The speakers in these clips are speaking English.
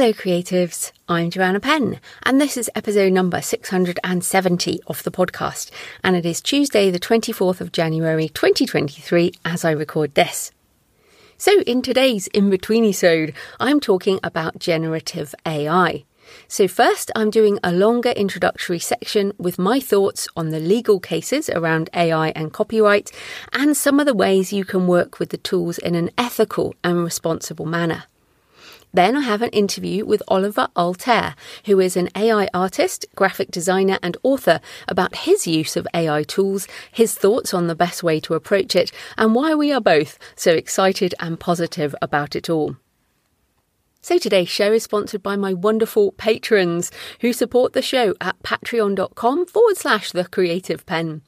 Hello, creatives. I'm Joanna Penn, and this is episode number 670 of the podcast. And it is Tuesday, the 24th of January 2023, as I record this. So, in today's in between episode, I'm talking about generative AI. So, first, I'm doing a longer introductory section with my thoughts on the legal cases around AI and copyright, and some of the ways you can work with the tools in an ethical and responsible manner. Then I have an interview with Oliver Altair, who is an AI artist, graphic designer, and author, about his use of AI tools, his thoughts on the best way to approach it, and why we are both so excited and positive about it all. So today's show is sponsored by my wonderful patrons who support the show at patreon.com forward slash the creative penn.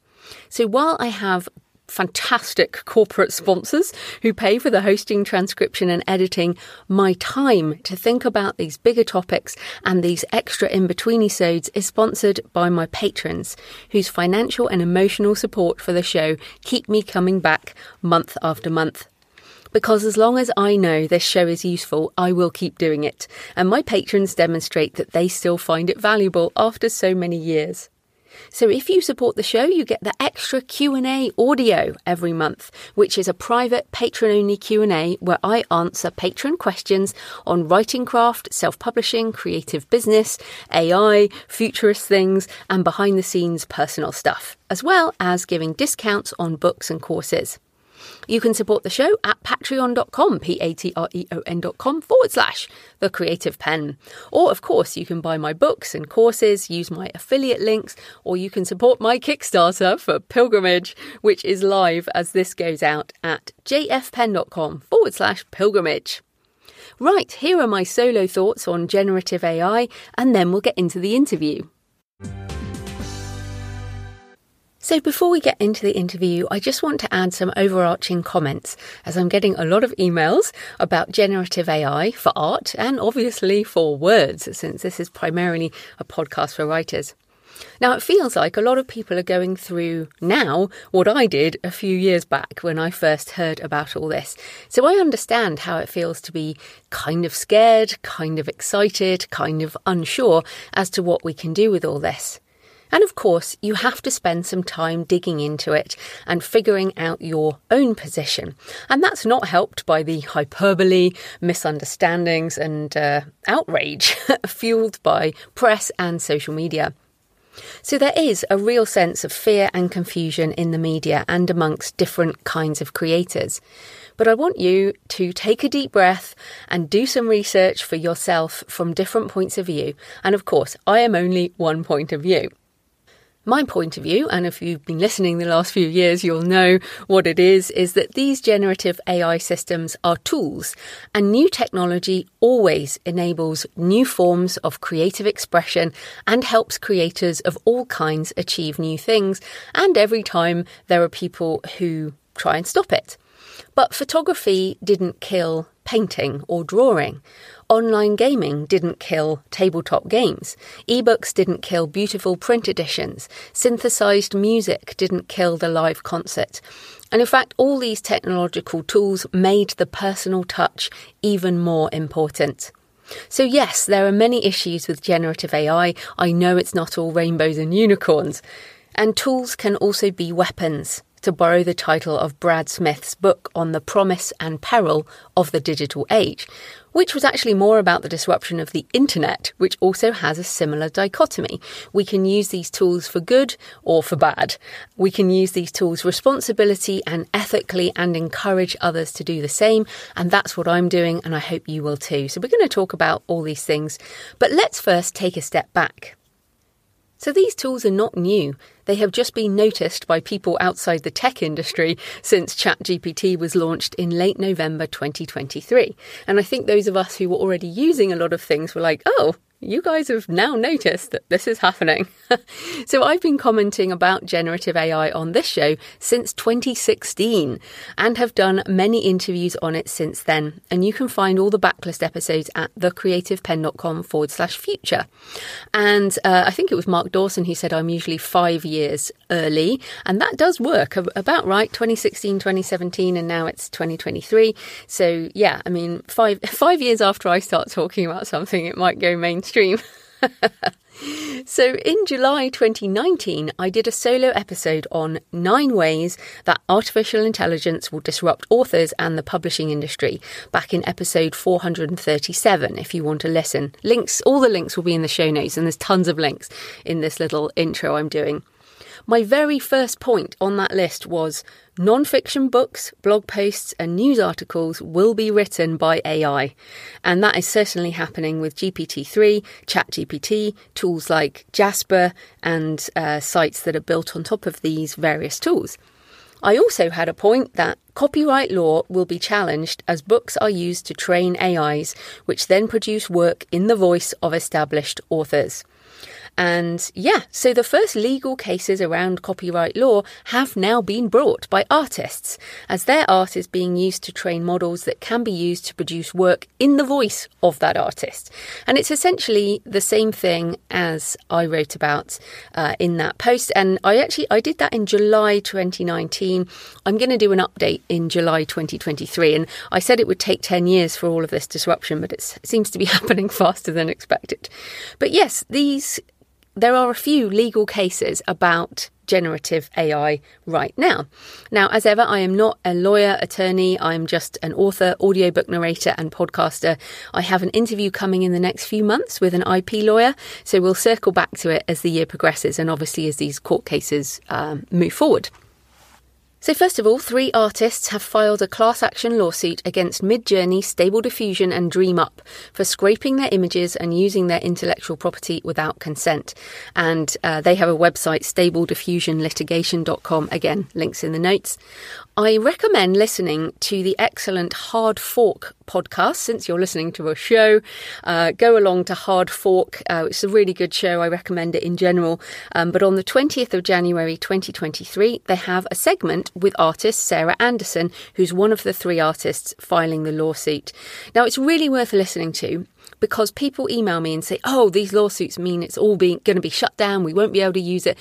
So while I have fantastic corporate sponsors who pay for the hosting, transcription, and editing, my time to think about these bigger topics and these extra in between episodes is sponsored by my patrons, whose financial and emotional support for the show keep me coming back month after month because as long as I know this show is useful, I will keep doing it. And my patrons demonstrate that they still find it valuable after so many years. So if you support the show, you get the extra Q&A audio every month, which is a private patron-only Q&A where I answer patron questions on writing craft, self-publishing, creative business, AI, futurist things, and behind the scenes personal stuff, as well as giving discounts on books and courses. You can support the show at patreon.com, P A T R E O N.com forward slash the creative penn. Or, of course, you can buy my books and courses, use my affiliate links, or you can support my Kickstarter for Pilgrimage, which is live as this goes out at jfpenn.com forward slash pilgrimage. Right, here are my solo thoughts on generative AI, and then we'll get into the interview. So, before we get into the interview, I just want to add some overarching comments as I'm getting a lot of emails about generative AI for art and obviously for words, since this is primarily a podcast for writers. Now, it feels like a lot of people are going through now what I did a few years back when I first heard about all this. So I understand how it feels to be kind of scared, kind of excited, kind of unsure as to what we can do with all this. And of course, you have to spend some time digging into it and figuring out your own position. And that's not helped by the hyperbole, misunderstandings, and uh, outrage fueled by press and social media. So there is a real sense of fear and confusion in the media and amongst different kinds of creators. But I want you to take a deep breath and do some research for yourself from different points of view. And of course, I am only one point of view. My point of view, and if you've been listening the last few years, you'll know what it is, is that these generative AI systems are tools, and new technology always enables new forms of creative expression and helps creators of all kinds achieve new things. And every time there are people who try and stop it. But photography didn't kill painting or drawing. Online gaming didn't kill tabletop games. Ebooks didn't kill beautiful print editions. Synthesized music didn't kill the live concert. And in fact, all these technological tools made the personal touch even more important. So, yes, there are many issues with generative AI. I know it's not all rainbows and unicorns. And tools can also be weapons to borrow the title of Brad Smith's book on the promise and peril of the digital age, which was actually more about the disruption of the internet, which also has a similar dichotomy. We can use these tools for good or for bad. We can use these tools responsibly and ethically and encourage others to do the same. And that's what I'm doing, and I hope you will too. So we're going to talk about all these things. But let's first take a step back. So these tools are not new. They have just been noticed by people outside the tech industry since ChatGPT was launched in late November 2023. And I think those of us who were already using a lot of things were like, oh, you guys have now noticed that this is happening. so I've been commenting about generative AI on this show since 2016 and have done many interviews on it since then. And you can find all the backlist episodes at thecreativepenn.com forward slash future. And uh, I think it was Mark Dawson who said I'm usually five years early. And that does work about right 2016, 2017, and now it's 2023. So yeah, I mean, five, five years after I start talking about something, it might go mainstream. so, in July 2019, I did a solo episode on nine ways that artificial intelligence will disrupt authors and the publishing industry, back in episode 437, if you want to listen. Links, all the links will be in the show notes, and there's tons of links in this little intro I'm doing. My very first point on that list was non fiction books, blog posts, and news articles will be written by AI. And that is certainly happening with GPT 3, ChatGPT, tools like Jasper, and uh, sites that are built on top of these various tools. I also had a point that copyright law will be challenged as books are used to train AIs, which then produce work in the voice of established authors. And yeah, so the first legal cases around copyright law have now been brought by artists, as their art is being used to train models that can be used to produce work in the voice of that artist. And it's essentially the same thing as I wrote about uh, in that post. And I actually I did that in July 2019. I'm going to do an update in July 2023. And I said it would take 10 years for all of this disruption, but it seems to be happening faster than expected. But yes, these there are a few legal cases about generative AI right now. Now, as ever, I am not a lawyer, attorney, I'm just an author, audiobook narrator, and podcaster. I have an interview coming in the next few months with an IP lawyer, so we'll circle back to it as the year progresses and obviously as these court cases um, move forward. So, first of all, three artists have filed a class action lawsuit against Midjourney, Stable Diffusion, and DreamUp for scraping their images and using their intellectual property without consent. And uh, they have a website, stablediffusionlitigation.com. Again, links in the notes. I recommend listening to the excellent Hard Fork podcast since you're listening to a show. Uh, go along to Hard Fork. Uh, it's a really good show. I recommend it in general. Um, but on the 20th of January 2023, they have a segment with artist Sarah Anderson, who's one of the three artists filing the lawsuit. Now, it's really worth listening to because people email me and say, "Oh, these lawsuits mean it's all going to be shut down. We won't be able to use it."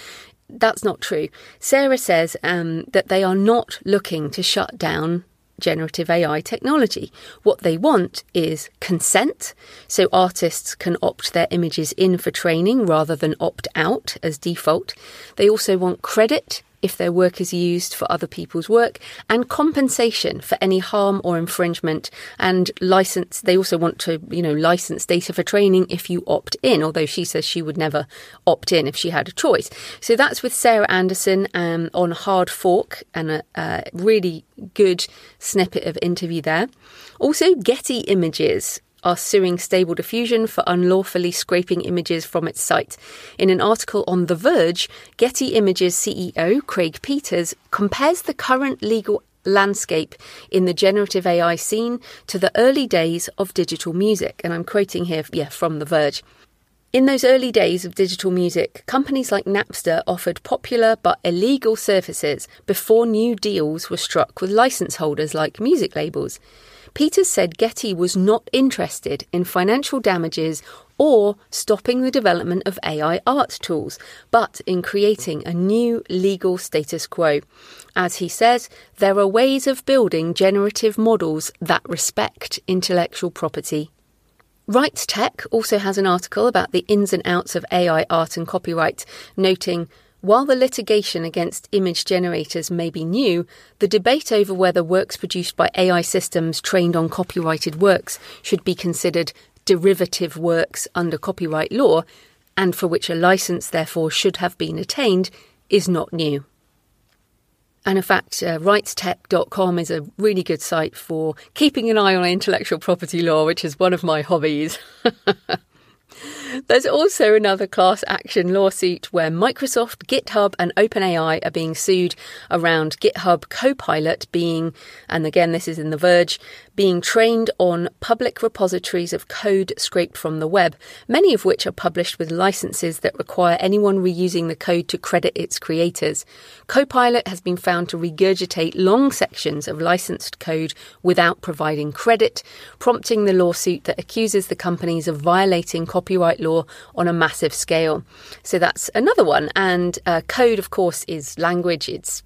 That's not true. Sarah says um, that they are not looking to shut down generative AI technology. What they want is consent, so artists can opt their images in for training rather than opt out as default. They also want credit if their work is used for other people's work, and compensation for any harm or infringement, and license. They also want to, you know, license data for training if you opt in, although she says she would never opt in if she had a choice. So that's with Sarah Anderson um, on Hard Fork, and a, a really good snippet of interview there. Also, Getty Images are suing Stable Diffusion for unlawfully scraping images from its site. In an article on The Verge, Getty Images CEO Craig Peters compares the current legal landscape in the generative AI scene to the early days of digital music. And I'm quoting here, yeah, from The Verge. In those early days of digital music, companies like Napster offered popular but illegal services before new deals were struck with license holders like music labels. Peters said Getty was not interested in financial damages or stopping the development of AI art tools, but in creating a new legal status quo. As he says, there are ways of building generative models that respect intellectual property. Rights Tech also has an article about the ins and outs of AI art and copyright, noting while the litigation against image generators may be new, the debate over whether works produced by AI systems trained on copyrighted works should be considered derivative works under copyright law, and for which a license therefore should have been attained, is not new. And in fact, uh, rightstech.com is a really good site for keeping an eye on intellectual property law, which is one of my hobbies. There's also another class action lawsuit where Microsoft, GitHub, and OpenAI are being sued around GitHub Copilot being, and again, this is in The Verge, being trained on public repositories of code scraped from the web, many of which are published with licenses that require anyone reusing the code to credit its creators. Copilot has been found to regurgitate long sections of licensed code without providing credit, prompting the lawsuit that accuses the companies of violating copyright law on a massive scale. So that's another one. And uh, code, of course, is language, it's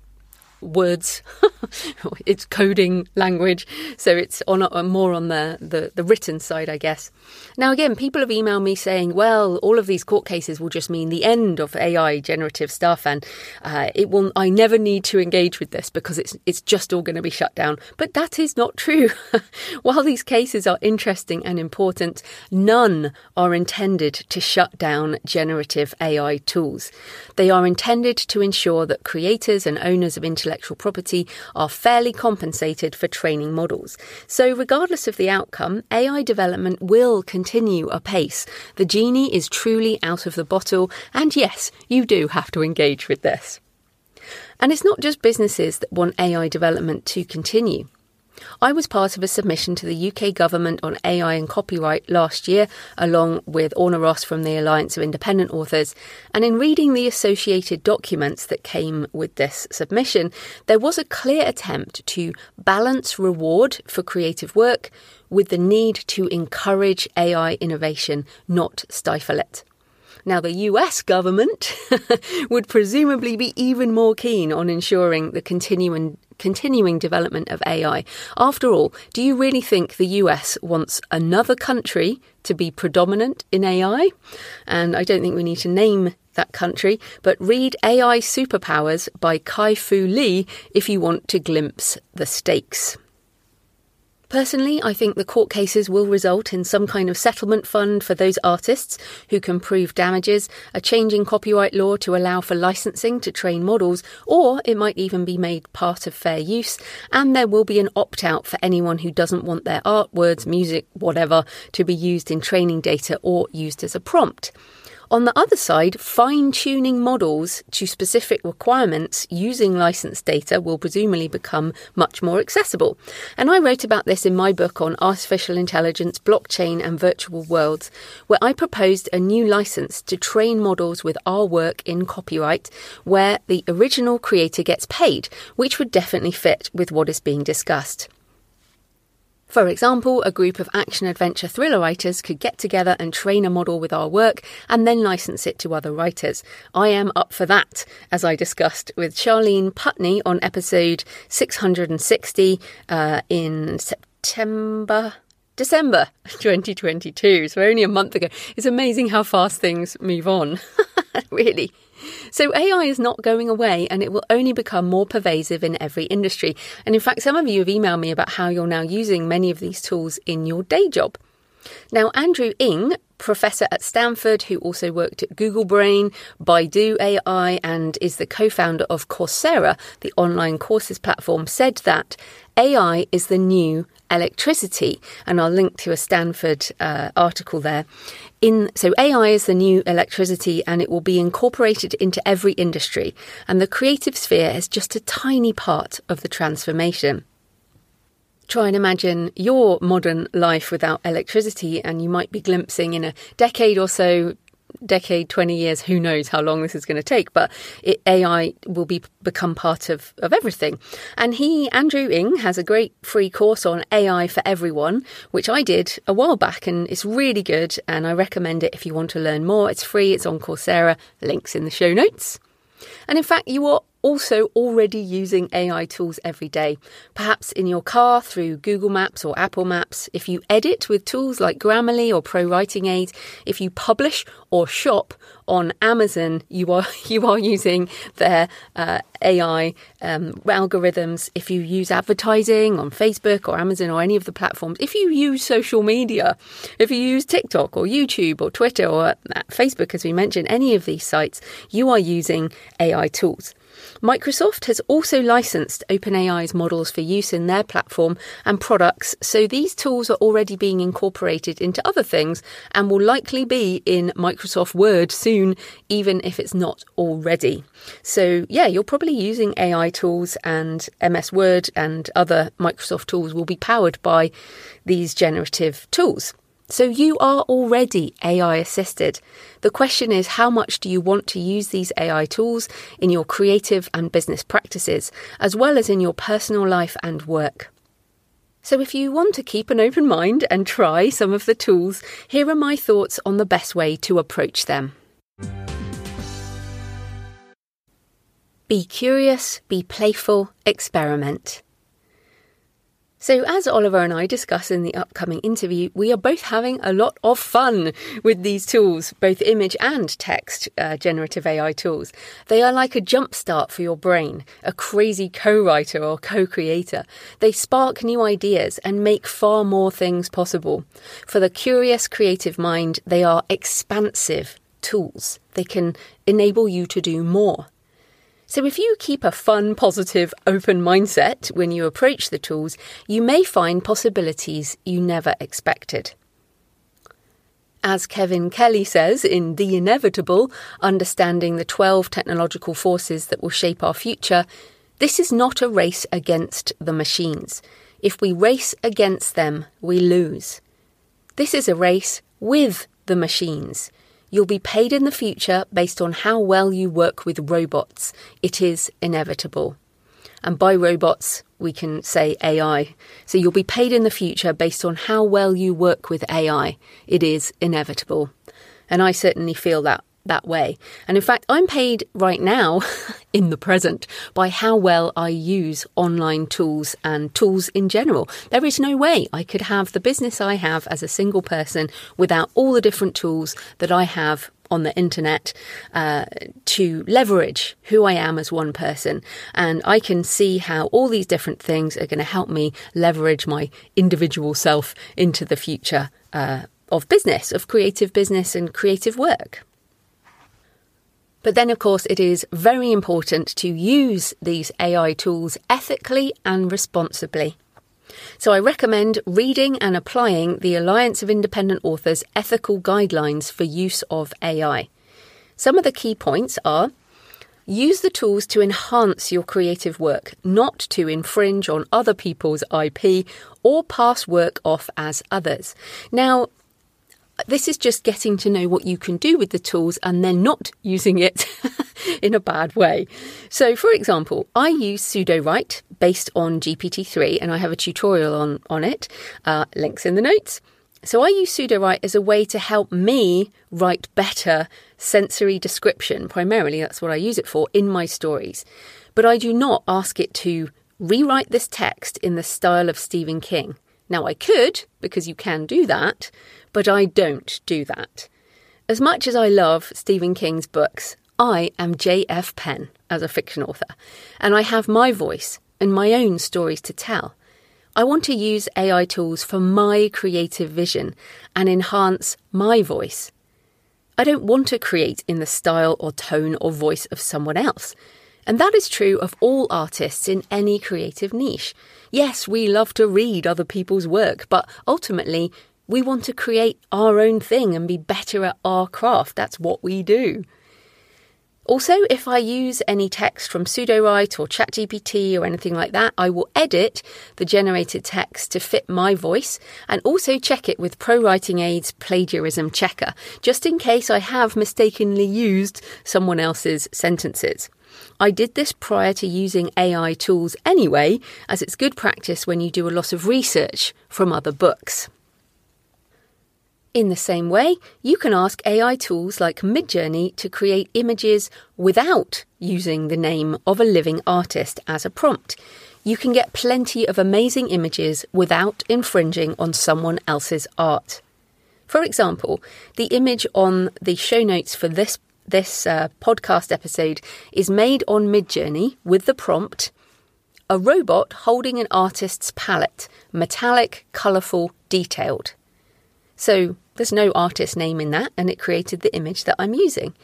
words. it's coding language, so it's on a, more on the, the, the written side, I guess. Now, again, people have emailed me saying, "Well, all of these court cases will just mean the end of AI generative stuff, and uh, it will. I never need to engage with this because it's it's just all going to be shut down." But that is not true. While these cases are interesting and important, none are intended to shut down generative AI tools. They are intended to ensure that creators and owners of intellectual intellectual property are fairly compensated for training models. So, regardless of the outcome, AI development will continue apace. The genie is truly out of the bottle, and yes, you do have to engage with this. And it's not just businesses that want AI development to continue. I was part of a submission to the UK government on AI and copyright last year, along with Orna Ross from the Alliance of Independent Authors. And in reading the associated documents that came with this submission, there was a clear attempt to balance reward for creative work with the need to encourage AI innovation, not stifle it. Now, the US government would presumably be even more keen on ensuring the continuing continuing development of AI. After all, do you really think the US wants another country to be predominant in AI? And I don't think we need to name that country, but read AI Superpowers by Kai Fu Lee if you want to glimpse the stakes. Personally, I think the court cases will result in some kind of settlement fund for those artists who can prove damages, a change in copyright law to allow for licensing to train models, or it might even be made part of fair use, and there will be an opt out for anyone who doesn't want their art, words, music, whatever, to be used in training data or used as a prompt. On the other side, fine tuning models to specific requirements using licensed data will presumably become much more accessible. And I wrote about this in my book on artificial intelligence, blockchain, and virtual worlds, where I proposed a new license to train models with our work in copyright, where the original creator gets paid, which would definitely fit with what is being discussed. For example, a group of action adventure thriller writers could get together and train a model with our work and then license it to other writers. I am up for that, as I discussed with Charlene Putney on episode 660 uh, in September. December 2022, so only a month ago. It's amazing how fast things move on, really. So AI is not going away and it will only become more pervasive in every industry. And in fact, some of you have emailed me about how you're now using many of these tools in your day job. Now, Andrew Ng, professor at Stanford, who also worked at Google Brain, Baidu AI, and is the co founder of Coursera, the online courses platform, said that AI is the new electricity. And I'll link to a Stanford uh, article there. In, so AI is the new electricity and it will be incorporated into every industry. And the creative sphere is just a tiny part of the transformation. Try and imagine your modern life without electricity, and you might be glimpsing in a decade or so decade, 20 years, who knows how long this is going to take, but it, AI will be become part of, of everything. And he, Andrew Ng, has a great free course on AI for everyone, which I did a while back, and it's really good. And I recommend it if you want to learn more. It's free, it's on Coursera, links in the show notes. And in fact, you are also already using AI tools every day, perhaps in your car through Google Maps or Apple Maps, if you edit with tools like Grammarly or Pro Writing Aid, if you publish or shop on Amazon, you are you are using their uh, AI um, algorithms. If you use advertising on Facebook or Amazon or any of the platforms, if you use social media, if you use TikTok or YouTube or Twitter or uh, Facebook, as we mentioned, any of these sites, you are using AI tools. Microsoft has also licensed OpenAI's models for use in their platform and products, so these tools are already being incorporated into other things and will likely be in Microsoft Word soon, even if it's not already. So, yeah, you're probably using AI tools, and MS Word and other Microsoft tools will be powered by these generative tools. So you are already AI assisted. The question is how much do you want to use these AI tools in your creative and business practices, as well as in your personal life and work? So, if you want to keep an open mind and try some of the tools, here are my thoughts on the best way to approach them. Be curious, be playful, experiment. So, as Oliver and I discuss in the upcoming interview, we are both having a lot of fun with these tools, both image and text uh, generative AI tools. They are like a jumpstart for your brain, a crazy co writer or co creator. They spark new ideas and make far more things possible. For the curious, creative mind, they are expansive tools. They can enable you to do more. So, if you keep a fun, positive, open mindset when you approach the tools, you may find possibilities you never expected. As Kevin Kelly says in The Inevitable Understanding the 12 Technological Forces That Will Shape Our Future, this is not a race against the machines. If we race against them, we lose. This is a race with the machines. You'll be paid in the future based on how well you work with robots. It is inevitable. And by robots, we can say AI. So you'll be paid in the future based on how well you work with AI. It is inevitable. And I certainly feel that that way. And in fact, I'm paid right now in the present by how well I use online tools and tools in general. There is no way I could have the business I have as a single person without all the different tools that I have on the internet uh, to leverage who I am as one person. And I can see how all these different things are going to help me leverage my individual self into the future uh, of business, of creative business and creative work. But then, of course, it is very important to use these AI tools ethically and responsibly. So I recommend reading and applying the Alliance of Independent Authors ethical guidelines for use of AI. Some of the key points are use the tools to enhance your creative work, not to infringe on other people's IP or pass work off as others. Now, this is just getting to know what you can do with the tools and then not using it in a bad way. So, for example, I use Sudowrite based on GPT-3 and I have a tutorial on, on it, uh, links in the notes. So, I use Sudowrite as a way to help me write better sensory description. Primarily, that's what I use it for in my stories. But I do not ask it to rewrite this text in the style of Stephen King. Now, I could, because you can do that, but I don't do that. As much as I love Stephen King's books, I am J.F. Penn as a fiction author, and I have my voice and my own stories to tell. I want to use AI tools for my creative vision and enhance my voice. I don't want to create in the style or tone or voice of someone else. And that is true of all artists in any creative niche. Yes, we love to read other people's work, but ultimately, we want to create our own thing and be better at our craft. That's what we do. Also, if I use any text from Sudowrite or ChatGPT or anything like that, I will edit the generated text to fit my voice and also check it with ProWriting Aid's plagiarism checker, just in case I have mistakenly used someone else's sentences. I did this prior to using AI tools anyway, as it's good practice when you do a lot of research from other books. In the same way, you can ask AI tools like Midjourney to create images without using the name of a living artist as a prompt. You can get plenty of amazing images without infringing on someone else's art. For example, the image on the show notes for this this uh, podcast episode is made on Midjourney with the prompt a robot holding an artist's palette, metallic, colourful, detailed. So there's no artist name in that, and it created the image that I'm using.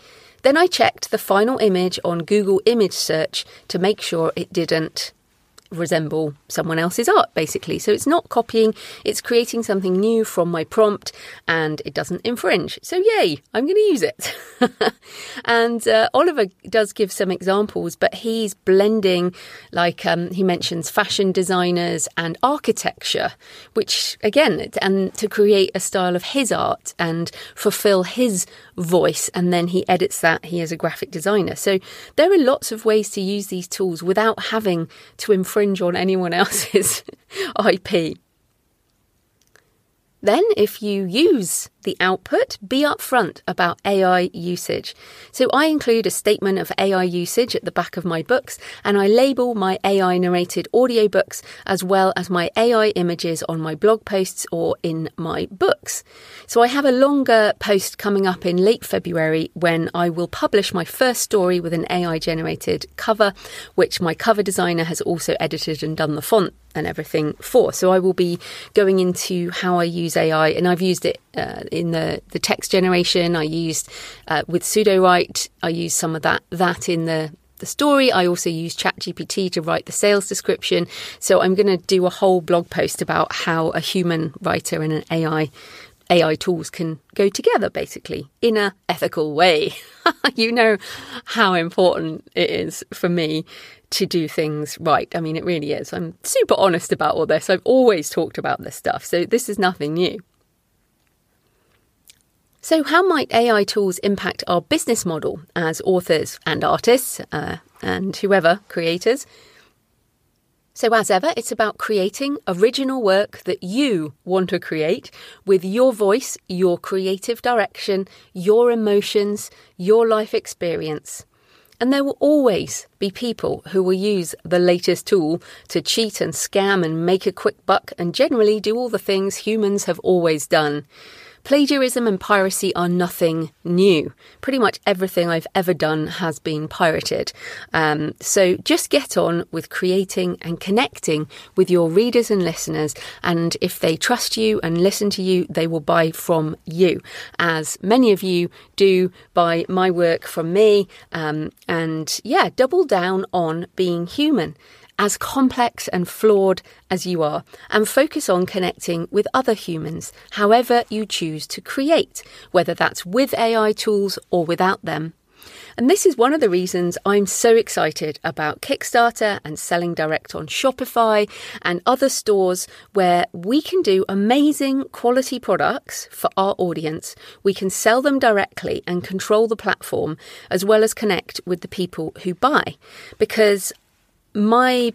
Then I checked the final image on Google image search to make sure it didn't resemble someone else's art, basically. So it's not copying, it's creating something new from my prompt and it doesn't infringe. So, yay, I'm going to use it. and uh, Oliver does give some examples, but he's blending, like um, he mentions fashion designers and architecture, which again, and to create a style of his art and fulfill his voice. And then he edits that. He is a graphic designer. So there are lots of ways to use these tools without having to infringe on anyone else's IP. Then, if you use the output, be upfront about AI usage. So, I include a statement of AI usage at the back of my books, and I label my AI narrated audiobooks as well as my AI images on my blog posts or in my books. So, I have a longer post coming up in late February when I will publish my first story with an AI generated cover, which my cover designer has also edited and done the font and everything for. So I will be going into how I use AI, and I've used it uh, in the the text generation. I used uh, with Sudowrite. I used some of that that in the the story. I also use ChatGPT to write the sales description. So I'm going to do a whole blog post about how a human writer and an AI AI tools can go together basically in a ethical way. you know how important it is for me to do things right. I mean, it really is. I'm super honest about all this. I've always talked about this stuff, so this is nothing new. So, how might AI tools impact our business model as authors and artists uh, and whoever creators? So, as ever, it's about creating original work that you want to create with your voice, your creative direction, your emotions, your life experience. And there will always be people who will use the latest tool to cheat and scam and make a quick buck and generally do all the things humans have always done. Plagiarism and piracy are nothing new. Pretty much everything I've ever done has been pirated. Um, so just get on with creating and connecting with your readers and listeners. And if they trust you and listen to you, they will buy from you, as many of you do buy my work from me. Um, and yeah, double down on being human as complex and flawed as you are, and focus on connecting with other humans, however you choose to create, whether that's with AI tools or without them. And this is one of the reasons I'm so excited about Kickstarter and selling direct on Shopify and other stores where we can do amazing quality products for our audience. We can sell them directly and control the platform as well as connect with the people who buy. Because my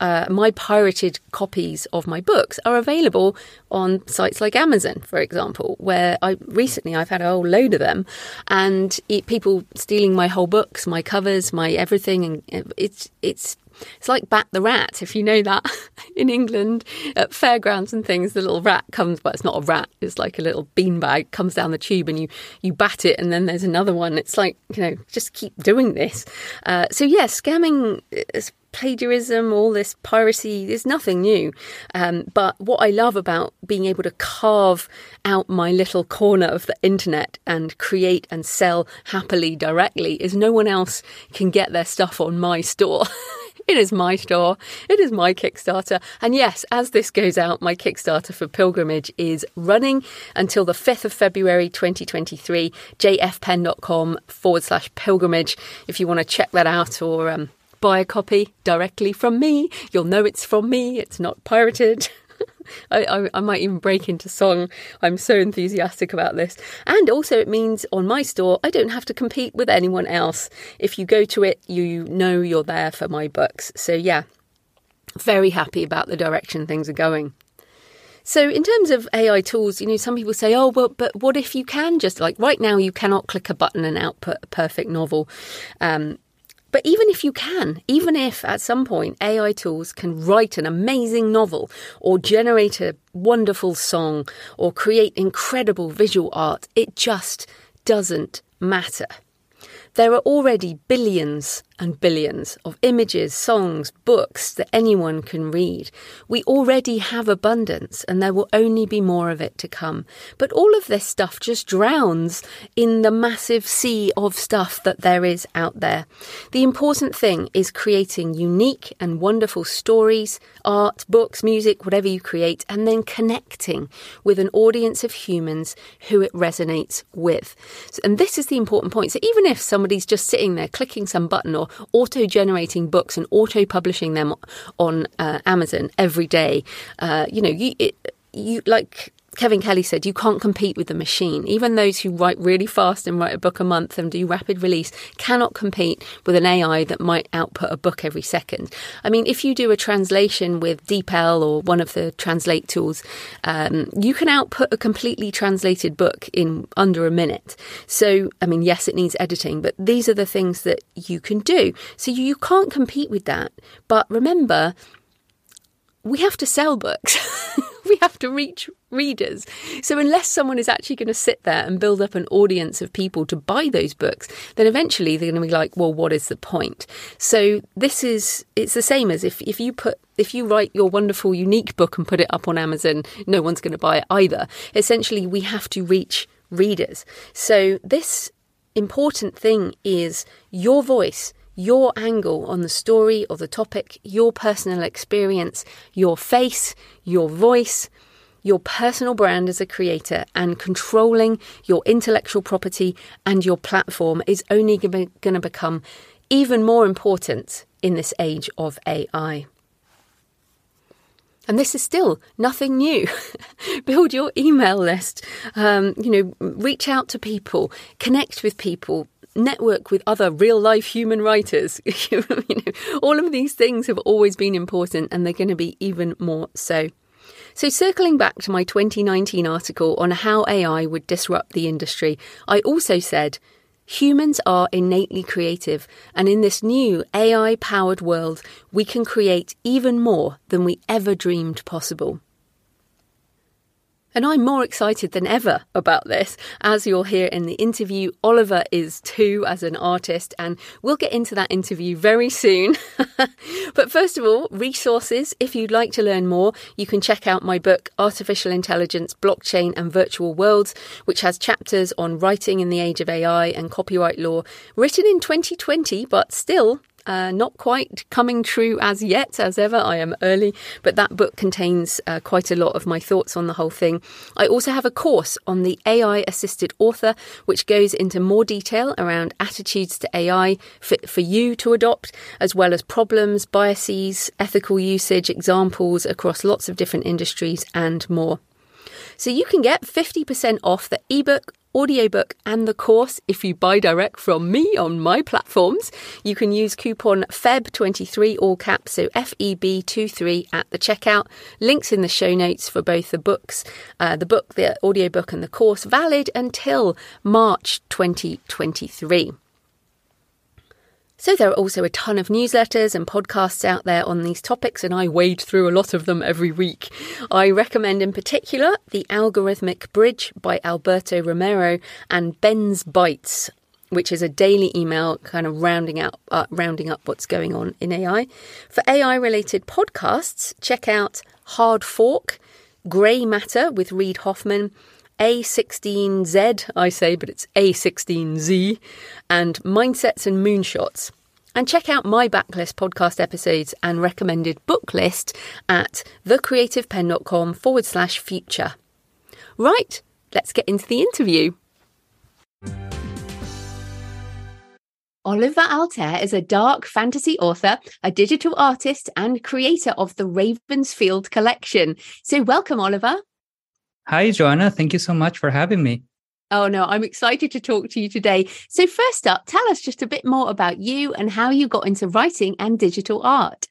uh, my pirated copies of my books are available on sites like Amazon, for example, where I recently I've had a whole load of them, and it, people stealing my whole books, my covers, my everything, and it's it's it's like Bat the Rat, if you know that in England at fairgrounds and things. The little rat comes, but it's not a rat. It's like a little beanbag comes down the tube, and you you bat it, and then there's another one. It's like you know, just keep doing this. Uh, so yeah, scamming plagiarism, all this piracy is nothing new. Um, but what I love about being able to carve out my little corner of the internet and create and sell happily directly is no one else can get their stuff on my store. It is my store. It is my Kickstarter. And yes, as this goes out, my Kickstarter for Pilgrimage is running until the 5th of February 2023. jfpenn.com forward slash pilgrimage if you want to check that out or um, buy a copy directly from me. You'll know it's from me, it's not pirated. I, I, I, might even break into song. I'm so enthusiastic about this. And also, it means on my store, I don't have to compete with anyone else. If you go to it, you know you're there for my books. So, yeah, very happy about the direction things are going. So, in terms of AI tools, you know, some people say, oh, well, but what if you can just like right now, you cannot click a button and output a perfect novel. Um, but even if you can, even if at some point AI tools can write an amazing novel or generate a wonderful song or create incredible visual art, it just doesn't matter. There are already billions and billions of images, songs, books that anyone can read. We already have abundance and there will only be more of it to come. But all of this stuff just drowns in the massive sea of stuff that there is out there. The important thing is creating unique and wonderful stories, art, books, music, whatever you create, and then connecting with an audience of humans who it resonates with. And this is the important point. So even if somebody's just sitting there clicking some button or auto generating books and auto publishing them on uh, Amazon every day, uh, you know, you, it, you like Kevin Kelly said, you can't compete with the machine. Even those who write really fast and write a book a month and do rapid release cannot compete with an AI that might output a book every second. I mean, if you do a translation with DeepL or one of the translate tools, um, you can output a completely translated book in under a minute. So, I mean, yes, it needs editing, but these are the things that you can do. So you can't compete with that. But remember, we have to sell books. we have to reach readers. So, unless someone is actually going to sit there and build up an audience of people to buy those books, then eventually they're going to be like, well, what is the point? So, this is, it's the same as if, if you put, if you write your wonderful, unique book and put it up on Amazon, no one's going to buy it either. Essentially, we have to reach readers. So, this important thing is your voice your angle on the story or the topic, your personal experience, your face, your voice, your personal brand as a creator, and controlling your intellectual property and your platform is only going to become even more important in this age of AI. And this is still nothing new. Build your email list, um, you know, reach out to people, connect with people, network with other real life human writers. you know, all of these things have always been important and they're going to be even more so. So, circling back to my 2019 article on how AI would disrupt the industry, I also said humans are innately creative, and in this new AI powered world, we can create even more than we ever dreamed possible. And I'm more excited than ever about this. As you'll hear in the interview, Oliver is too as an artist, and we'll get into that interview very soon. but first of all, resources. If you'd like to learn more, you can check out my book, Artificial Intelligence, Blockchain and Virtual Worlds, which has chapters on writing in the age of AI and copyright law, written in 2020, but still uh, not quite coming true as yet, as ever. I am early, but that book contains uh, quite a lot of my thoughts on the whole thing. I also have a course on the AI assisted author, which goes into more detail around attitudes to AI fit for you to adopt, as well as problems, biases, ethical usage, examples across lots of different industries, and more. So you can get 50% off the ebook audiobook and the course if you buy direct from me on my platforms. You can use coupon FEB23 all caps, so FEB23 at the checkout. Links in the show notes for both the books, uh, the book, the audiobook and the course valid until March 2023. So there are also a ton of newsletters and podcasts out there on these topics, and I wade through a lot of them every week. I recommend in particular The Algorithmic Bridge by Alberto Romero and Ben's Bites, which is a daily email kind of rounding out uh, rounding up what's going on in AI. For AI related podcasts, check out Hard Fork, Grey Matter with Reid Hoffman, a16Z, I say, but it's A16Z, and Mindsets and Moonshots. And check out my backlist podcast episodes and recommended book list at thecreativepenn.com forward slash future. Right, let's get into the interview. Oliver Altair is a dark fantasy author, a digital artist, and creator of the Ravensfield collection. So, welcome, Oliver. Hi, Joanna. Thank you so much for having me. Oh, no, I'm excited to talk to you today. So, first up, tell us just a bit more about you and how you got into writing and digital art.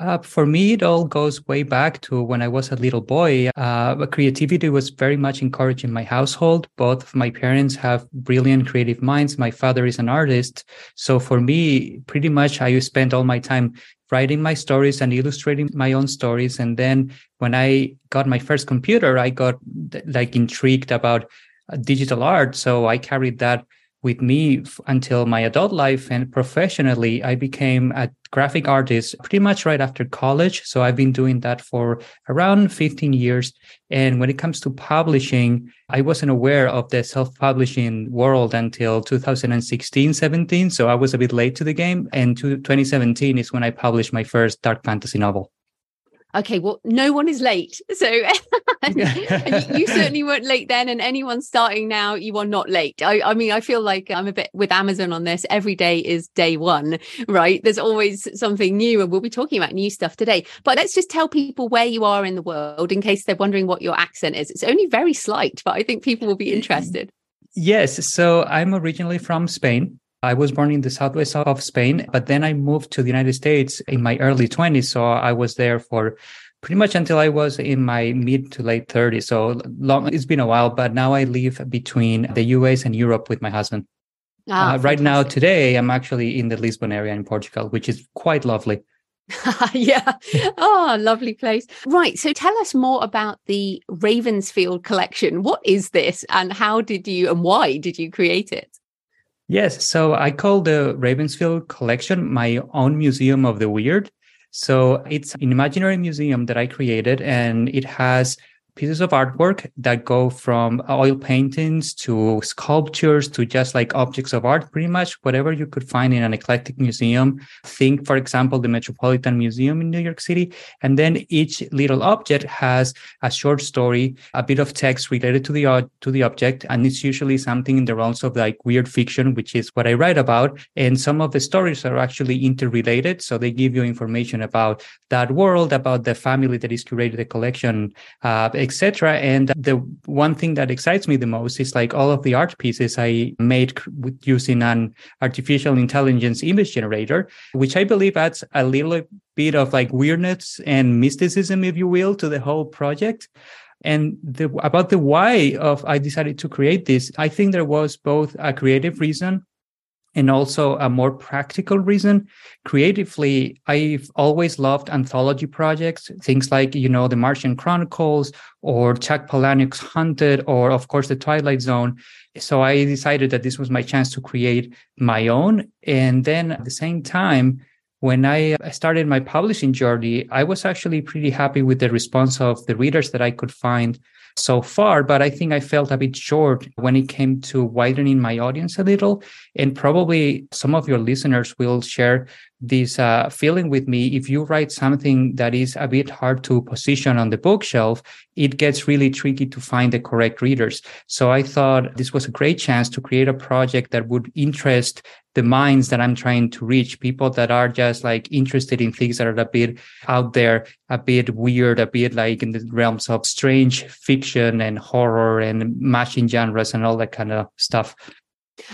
Uh, for me, it all goes way back to when I was a little boy. Uh, creativity was very much encouraged in my household. Both of my parents have brilliant creative minds. My father is an artist. So for me, pretty much I spent all my time writing my stories and illustrating my own stories. And then when I got my first computer, I got like intrigued about uh, digital art. So I carried that with me until my adult life and professionally i became a graphic artist pretty much right after college. So i've been doing that for around 15 years. And when it comes to publishing i wasn't aware of the self-publishing world until 2016 17 so i was a bit late to the game. And 2017 is when i published my first dark fantasy novel okay, well, no one is late. So you, you, certainly weren't late then. And anyone starting now, you are not late. I, I, mean, I feel like I'm a bit with Amazon on this. Every day is day one, right? There's always something new. And we'll be talking about new stuff today. But let's just tell people where you are in the world in case they're wondering what your accent is. It's only very slight, but I think people will be interested. Yes. So I'm originally from Spain. I was born in the southwest of Spain, but then I moved to the United States in my early 20s. So I was there for pretty much until I was in my mid to late 30s. So long, it's been a while, but now I live between the US and Europe with my husband. Ah, uh, right now, today, I'm actually in the Lisbon area in Portugal, which is quite lovely. yeah. Oh, lovely place. Right. So tell us more about the Ravensfield collection. What is this and how did you and why did you create it? Yes. So I call the Ravensfield collection my own museum of the weird. So it's an imaginary museum that I created and it has pieces of artwork that go from oil paintings to sculptures to just like objects of art, pretty much whatever you could find in an eclectic museum. Think, for example, the Metropolitan Museum in New York City. And then each little object has a short story, a bit of text related to the, to the object. And it's usually something in the realms of like weird fiction, which is what I write about. And some of the stories are actually interrelated. So they give you information about that world, about the family that is curated the collection, uh, etc. And the one thing that excites me the most is like all of the art pieces I made using an artificial intelligence image generator, which I believe adds a little bit of like weirdness and mysticism, if you will, to the whole project. And the, about the why of I decided to create this, I think there was both a creative reason and also a more practical reason. Creatively i've always loved anthology projects things like you know the martian chronicles or chuck palahniuk's haunted or of course the twilight zone. So i decided that this was my chance to create my own. And then at the same time when I uh, started my publishing journey, I was actually pretty happy with the response of the readers that I could find so far, but I think I felt a bit short when it came to widening my audience a little. And probably some of your listeners will share this uh, feeling with me. If you write something that is a bit hard to position on the bookshelf, it gets really tricky to find the correct readers. So I thought this was a great chance to create a project that would interest the minds that I'm trying to reach, people that are just like interested in things that are a bit out there, a bit weird, a bit like in the realms of strange fiction and horror and matching genres and all that kind of stuff.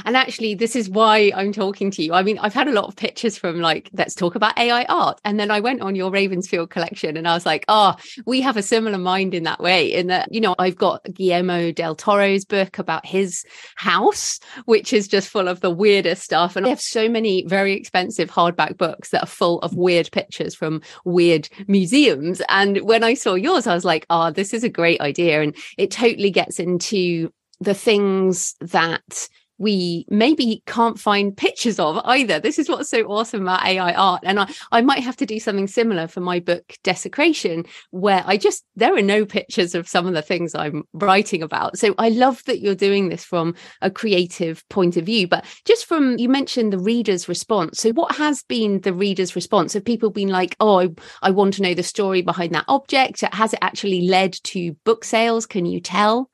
And actually, this is why I'm talking to you. I mean, I've had a lot of pictures from like, let's talk about AI art. And then I went on your Ravensfield collection and I was like, oh, we have a similar mind in that way. In that, you know, I've got Guillermo del Toro's book about his house, which is just full of the weirdest stuff. And I have so many very expensive hardback books that are full of weird pictures from weird museums. And when I saw yours, I was like, oh, this is a great idea. And it totally gets into the things that we maybe can't find pictures of either. This is what's so awesome about AI art. And I, I might have to do something similar for my book Desecration, where I just, there are no pictures of some of the things I'm writing about. So I love that you're doing this from a creative point of view. But just from, you mentioned the reader's response. So what has been the reader's response? Have people been like, oh, I, I want to know the story behind that object? Has it actually led to book sales? Can you tell?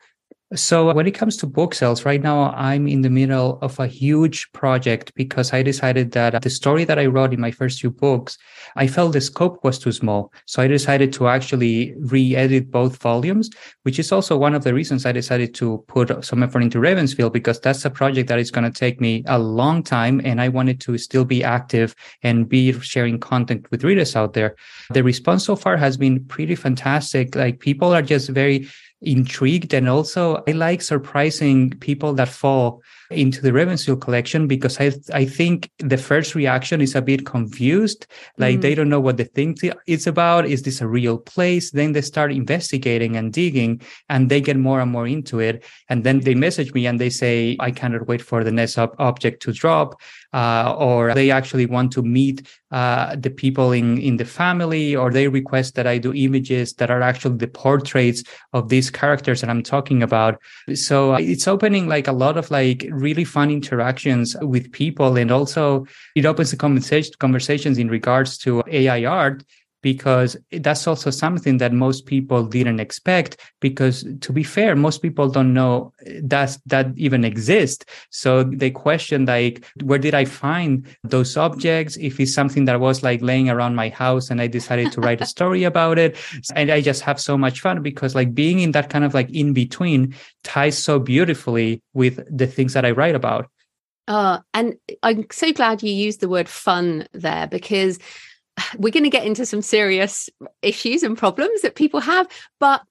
So uh, when it comes to book sales, right now I'm in the middle of a huge project because I decided that uh, the story that I wrote in my first two books, I felt the scope was too small. So I decided to actually re-edit both volumes, which is also one of the reasons I decided to put some effort into Ravensfield because that's a project that is going to take me a long time and I wanted to still be active and be sharing content with readers out there. The response so far has been pretty fantastic. Like people are just very intrigued and also I like surprising people that fall into the Ravensfield collection because I I think the first reaction is a bit confused. Like mm. they don't know what the thing is about. Is this a real place? Then they start investigating and digging and they get more and more into it. And then they message me and they say, I cannot wait for the next ob- object to drop. Uh, or they actually want to meet uh, the people in, in the family, or they request that I do images that are actually the portraits of these characters that I'm talking about. So it's opening like a lot of like really fun interactions with people. And also it opens the conversation, conversations in regards to AI art because that's also something that most people didn't expect because to be fair most people don't know that that even exists so they question like where did i find those objects? If it's something that was like laying around my house and i decided to write a story about it. And i just have so much fun because like being in that kind of like in between ties so beautifully with the things that i write about. Uh, and I'm so glad you used the word fun there because we're going to get into some serious issues and problems that people have but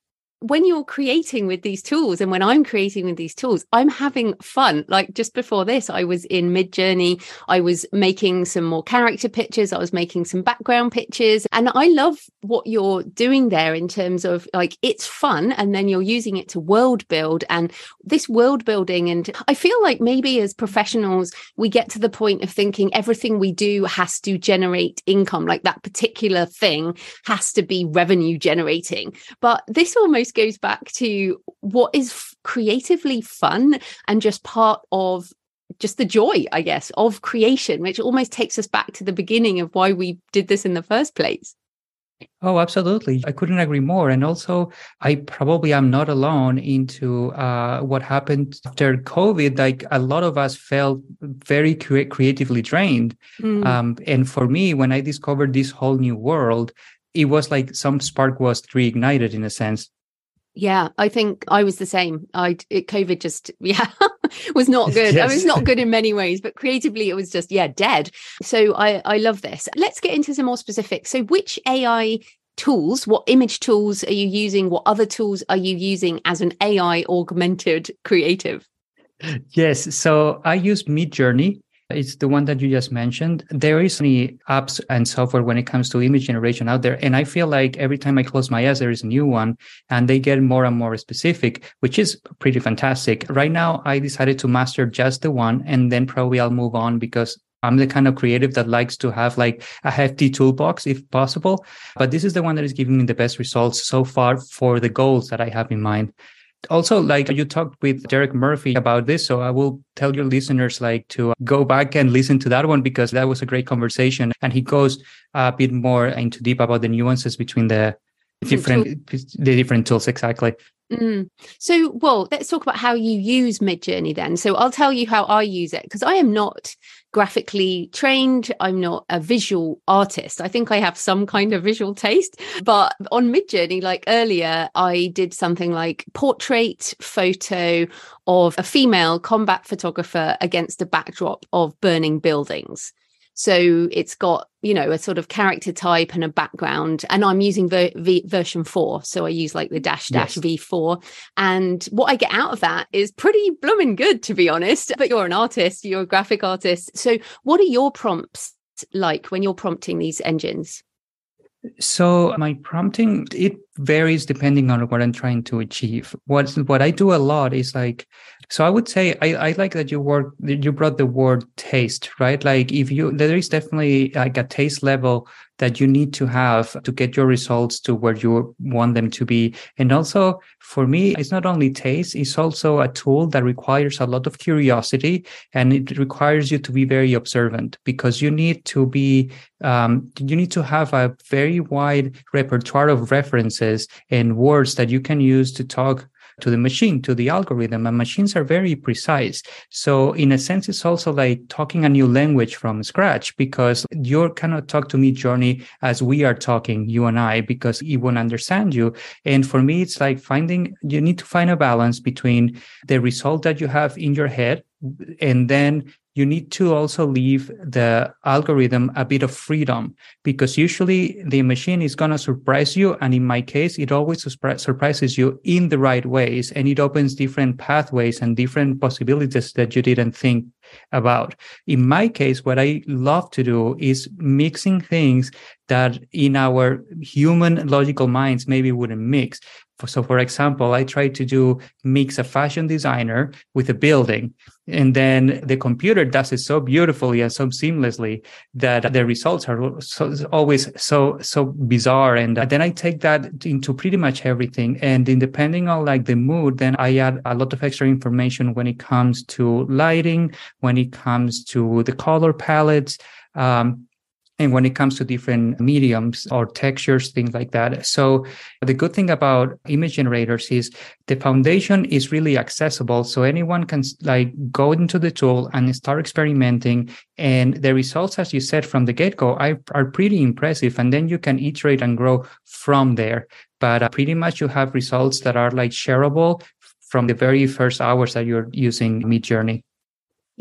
when you're creating with these tools and when I'm creating with these tools, I'm having fun. Like just before this, I was in Midjourney. I was making some more character pictures. I was making some background pictures. And I love what you're doing there in terms of like it's fun. And then you're using it to world build and this world building. And I feel like maybe as professionals, we get to the point of thinking everything we do has to generate income, like that particular thing has to be revenue generating. But this almost goes back to what is creatively fun and just part of just the joy, I guess, of creation, which almost takes us back to the beginning of why we did this in the first place. Oh, absolutely. I couldn't agree more. And also, I probably am not alone into uh, what happened after COVID. Like a lot of us felt very cre- creatively drained. Mm. Um, and for me, when I discovered this whole new world, it was like some spark was reignited in a sense. Yeah, I think I was the same. I it, COVID just yeah was not good. yes. I was not good in many ways, but creatively it was just yeah dead. So I I love this. Let's get into some more specifics. So which AI tools, what image tools are you using? What other tools are you using as an AI augmented creative? Yes, so I use Midjourney it's the one that you just mentioned. There is many apps and software when it comes to image generation out there. And I feel like every time I close my eyes, there is a new one and they get more and more specific, which is pretty fantastic. Right now, I decided to master just the one and then probably I'll move on because I'm the kind of creative that likes to have like a hefty toolbox if possible. But this is the one that is giving me the best results so far for the goals that I have in mind also like you talked with derek murphy about this so i will tell your listeners like to go back and listen to that one because that was a great conversation and he goes a bit more into deep about the nuances between the different the different tools exactly Mm. So, well, let's talk about how you use Midjourney then. So, I'll tell you how I use it because I am not graphically trained. I'm not a visual artist. I think I have some kind of visual taste, but on Midjourney, like earlier, I did something like portrait photo of a female combat photographer against a backdrop of burning buildings. So it's got, you know, a sort of character type and a background. And I'm using ver- v- version four. So I use like the dash dash yes. V4. And what I get out of that is pretty blooming good, to be honest. But you're an artist, you're a graphic artist. So what are your prompts like when you're prompting these engines? So my prompting it varies depending on what I'm trying to achieve. What what I do a lot is like so I would say I, I like that you work you brought the word taste, right? Like if you there is definitely like a taste level that you need to have to get your results to where you want them to be. And also for me, it's not only taste, it's also a tool that requires a lot of curiosity and it requires you to be very observant because you need to be, um, you need to have a very wide repertoire of references and words that you can use to talk to the machine, to the algorithm, and machines are very precise. So in a sense, it's also like talking a new language from scratch because you cannot talk to Midjourney as we are talking, you and I, because it won't understand you. And for me, it's like finding, you need to find a balance between the result that you have in your head and then you need to also leave the algorithm a bit of freedom because usually the machine is going to surprise you. And in my case, it always surprises you in the right ways and it opens different pathways and different possibilities that you didn't think about. In my case, what I love to do is mixing things that in our human logical minds maybe wouldn't mix. So, for example, I try to do mix a fashion designer with a building, and then the computer does it so beautifully and so seamlessly that the results are so, always so so bizarre. And then I take that into pretty much everything. And then depending on like the mood, then I add a lot of extra information when it comes to lighting, when it comes to the color palettes. Um, and when it comes to different mediums or textures, things like that. So the good thing about image generators is the foundation is really accessible. So anyone can like go into the tool and start experimenting. And the results, as you said from the get go, are, pretty impressive. And then you can iterate and grow from there. But uh, pretty much you have results that are like shareable from the very first hours that you're using Midjourney.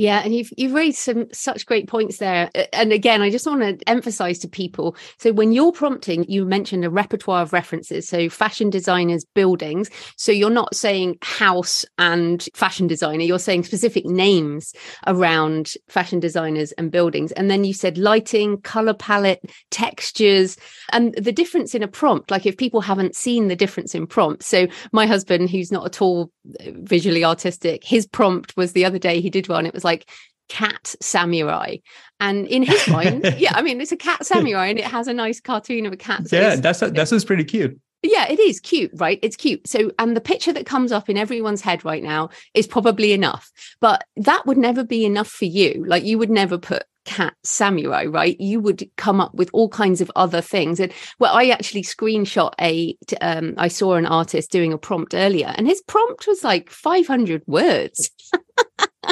Yeah, and you've you've raised some such great points there. And again, I just want to emphasize to people. So when you're prompting, you mentioned a repertoire of references. So fashion designers, buildings. So you're not saying house and fashion designer, you're saying specific names around fashion designers and buildings. And then you said lighting, color palette, textures, and the difference in a prompt. Like if people haven't seen the difference in prompts. So my husband, who's not at all uh, visually artistic, his prompt was the other day he did one. It was like cat samurai and in his mind yeah i mean it's a cat samurai and it has a nice cartoon of a cat so yeah that's a, that pretty cute yeah it is cute right it's cute so and the picture that comes up in everyone's head right now is probably enough but that would never be enough for you like you would never put cat samurai right? You would come up with all kinds of other things. And well i actually screenshot a um i saw an artist doing a prompt earlier and his prompt was like 500 words.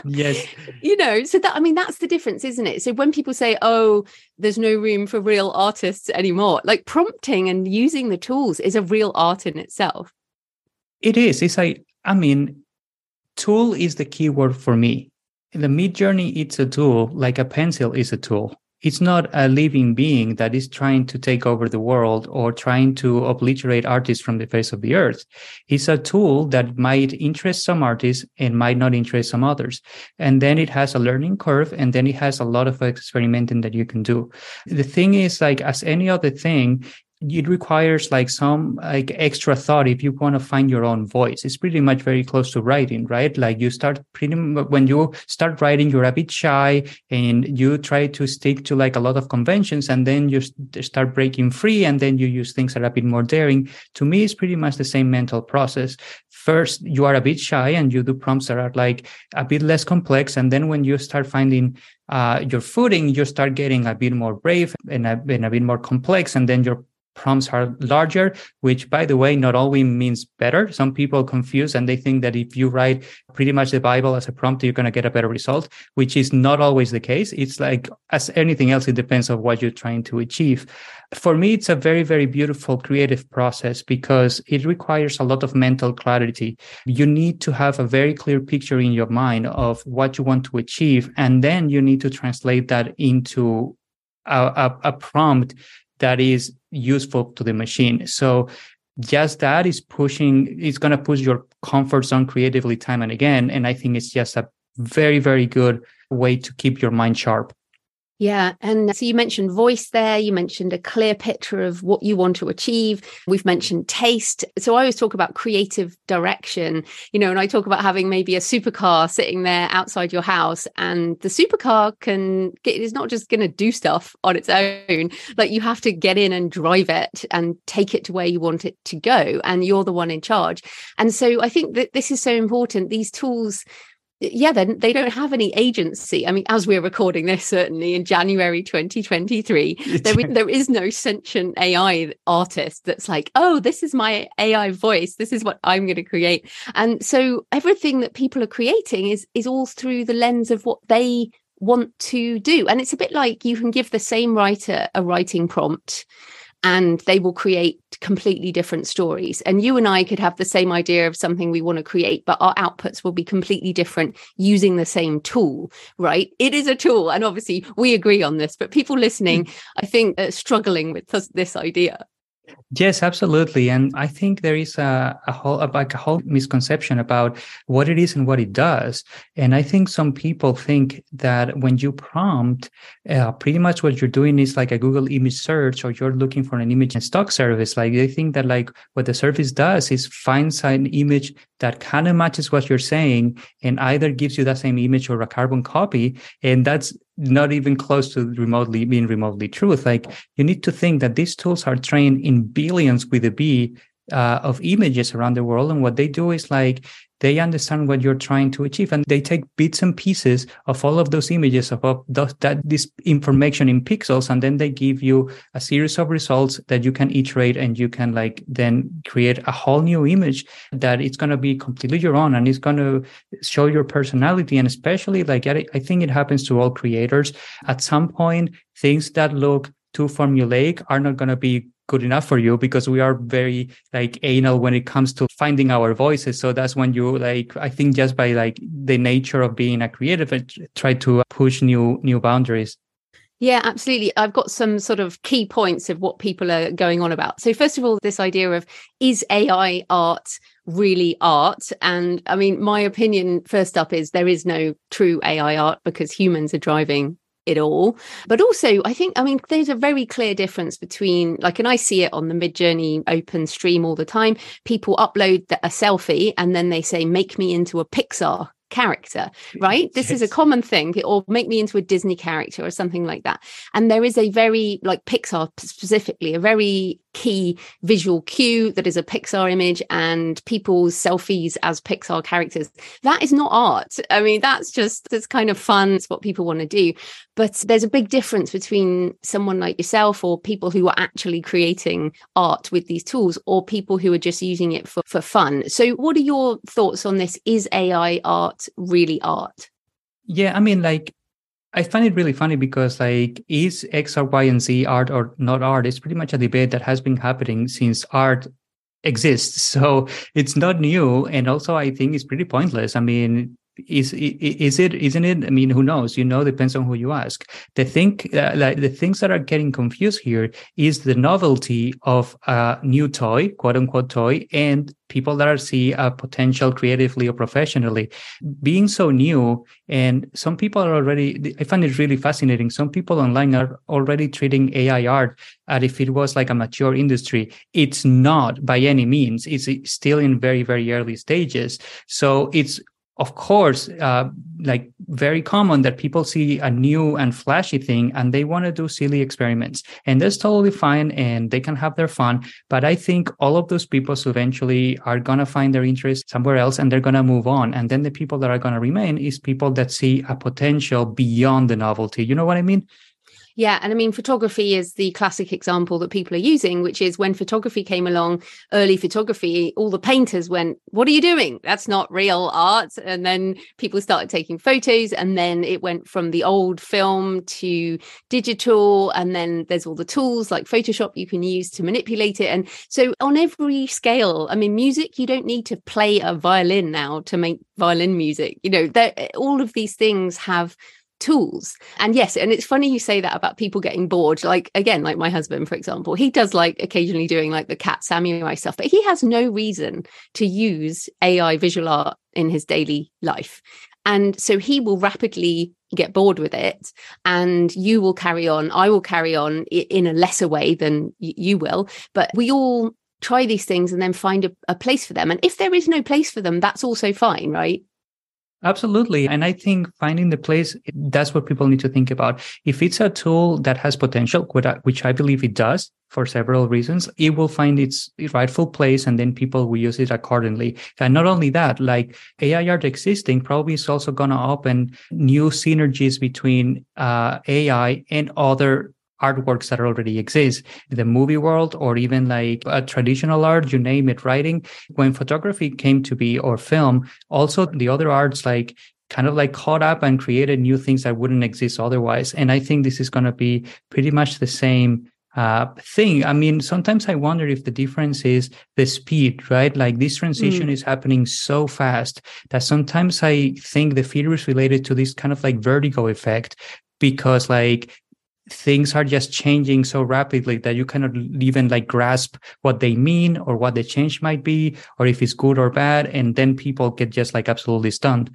Yes. You know so that i mean that's the difference isn't it? So when people say oh there's no room for real artists anymore like prompting and using the tools is a real art in itself. It is. It's like i mean tool is the key word for me the Midjourney it's a tool like a pencil is a tool it's not a living being that is trying to take over the world or trying to obliterate artists from the face of the earth. It's a tool that might interest some artists and might not interest some others. And then it has a learning curve and then it has a lot of experimenting that you can do. The thing is like as any other thing, it requires like some like extra thought if you want to find your own voice. It's pretty much very close to writing right? Like you start pretty when you start writing you're a bit shy and you try to stick to like a lot of conventions and then you start breaking free and then you use things that are a bit more daring. To me it's pretty much the same mental process. First you are a bit shy and you do prompts that are like a bit less complex and then when you start finding uh, your footing, you start getting a bit more brave and a, and a bit more complex, and then your prompts are larger, which by the way, not always means better. Some people confuse and they think that if you write pretty much the Bible as a prompt, you're going to get a better result, which is not always the case. It's like as anything else, it depends on what you're trying to achieve. For me, it's a very, very beautiful creative process because it requires a lot of mental clarity. You need to have a very clear picture in your mind of what you want to achieve. And then you need to translate that into a, a, a prompt that is useful to the machine. So just that is pushing, it's going to push your comfort zone creatively time and again. And I think it's just a very, very good way to keep your mind sharp. Yeah. And so you mentioned voice there. You mentioned a clear picture of what you want to achieve. We've mentioned taste. So I always talk about creative direction, you know, and I talk about having maybe a supercar sitting there outside your house and the supercar can is not just going to do stuff on its own. Like you have to get in and drive it and take it to where you want it to go. And you're the one in charge. And so I think that this is so important. These tools yeah, then they don't have any agency. I mean, as we're recording this, certainly in January 2023, there, there is no sentient AI artist that's like, oh, this is my AI voice. This is what I'm going to create. And so everything that people are creating is is all through the lens of what they want to do. And it's a bit like you can give the same writer a writing prompt and they will create completely different stories. And you and I could have the same idea of something we want to create, but our outputs will be completely different using the same tool, right? It is a tool. And obviously, we agree on this, but people listening. I think, are struggling with this idea. Yes, absolutely. And I think there is a, a whole like a whole misconception about what it is and what it does. And I think some people think that when you prompt, uh, pretty much what you're doing is like a Google image search or you're looking for an image in stock service. Like they think that like what the service does is finds an image that kind of matches what you're saying and either gives you that same image or a carbon copy. And that's not even close to remotely being remotely truth. Like you need to think that these tools are trained in billions with a B uh, of images around the world. And what they do is like they understand what you're trying to achieve and they take bits and pieces of all of those images of, of those, that this information in pixels and then they give you a series of results that you can iterate and you can like then create a whole new image that it's going to be completely your own and it's going to show your personality. And especially like I, I think it happens to all creators. At some point things that look too formulaic are not going to be good enough for you because we are very like anal when it comes to finding our voices so that's when you like i think just by like the nature of being a creative try to push new new boundaries yeah, absolutely. I've got some sort of key points of what people are going on about. So, first of all, this idea of is AI art really art? And I mean, my opinion, first up, is there is no true AI art because humans are driving it all. But also, I think, I mean, there's a very clear difference between, like, and I see it on the Midjourney open stream all the time. People upload a selfie and then they say, make me into a Pixar character, mm-hmm. right? This yes. is a common thing, or make me into a Disney character or something like that. And there is a very, like Pixar specifically, a very key visual cue that is a Pixar image and people's selfies as Pixar characters. That is not art. I mean, that's just, it's kind of fun. It's what people want to do. But there's a big difference between someone like yourself or people who are actually creating art with these tools or people who are just using it for, for fun. So, what are your thoughts on this? Is AI art really art? Yeah, I mean, like I find it really funny because like is X or Y and Z art or not art? It's pretty much a debate that has been happening since art exists. So it's not new. And also I think it's pretty pointless. I mean, is is it isn't it? I mean who knows? You know depends on who you ask. The thing uh, like the things that are getting confused here is the novelty of a new toy quote unquote toy and people that are see a potential creatively or professionally being so new. And some people are already i find it really fascinating. Some people online are already treating ai art as if it was like a mature industry. It's not by any means. It's still in very very early stages. So it's of course, uh, like very common that people see a new and flashy thing and they want to do silly experiments. And that's totally fine and they can have their fun. But I think all of those people eventually are going to find their interest somewhere else and they're going to move on. And then the people that are going to remain is people that see a potential beyond the novelty. You know what I mean? Yeah. And I mean, photography is the classic example that people are using, which is when photography came along, early photography, all the painters went, What are you doing? That's not real art. And then people started taking photos. And then it went from the old film to digital. And then there's all the tools like Photoshop you can use to manipulate it. And so on every scale, I mean, music, you don't need to play a violin now to make violin music. You know, all of these things have tools. And yes, and it's funny you say that about people getting bored. Like again, like my husband, for example, he does like occasionally doing like the cat samurai stuff, but he has no reason to use AI visual art in his daily life. And so he will rapidly get bored with it and you will carry on. I will carry on in a lesser way than you will, but we all try these things and then find a, a place for them. And if there is no place for them, that's also fine, right? Absolutely. And I think finding the place, that's what people need to think about. If it's a tool that has potential, which I believe it does for several reasons, it will find its rightful place and then people will use it accordingly. And not only that, like AI art existing probably is also going to open new synergies between uh, AI and other artworks that already exist the movie world or even like a traditional art you name it writing when photography came to be or film also the other arts like kind of like caught up and created new things that wouldn't exist otherwise and i think this is going to be pretty much the same uh, thing. I mean, sometimes I wonder if the difference is the speed, right? Like this transition mm. is happening so fast that sometimes I think the fear is related to this kind of like vertigo effect because like things are just changing so rapidly that you cannot even like grasp what they mean or what the change might be or if it's good or bad and then people get just like absolutely stunned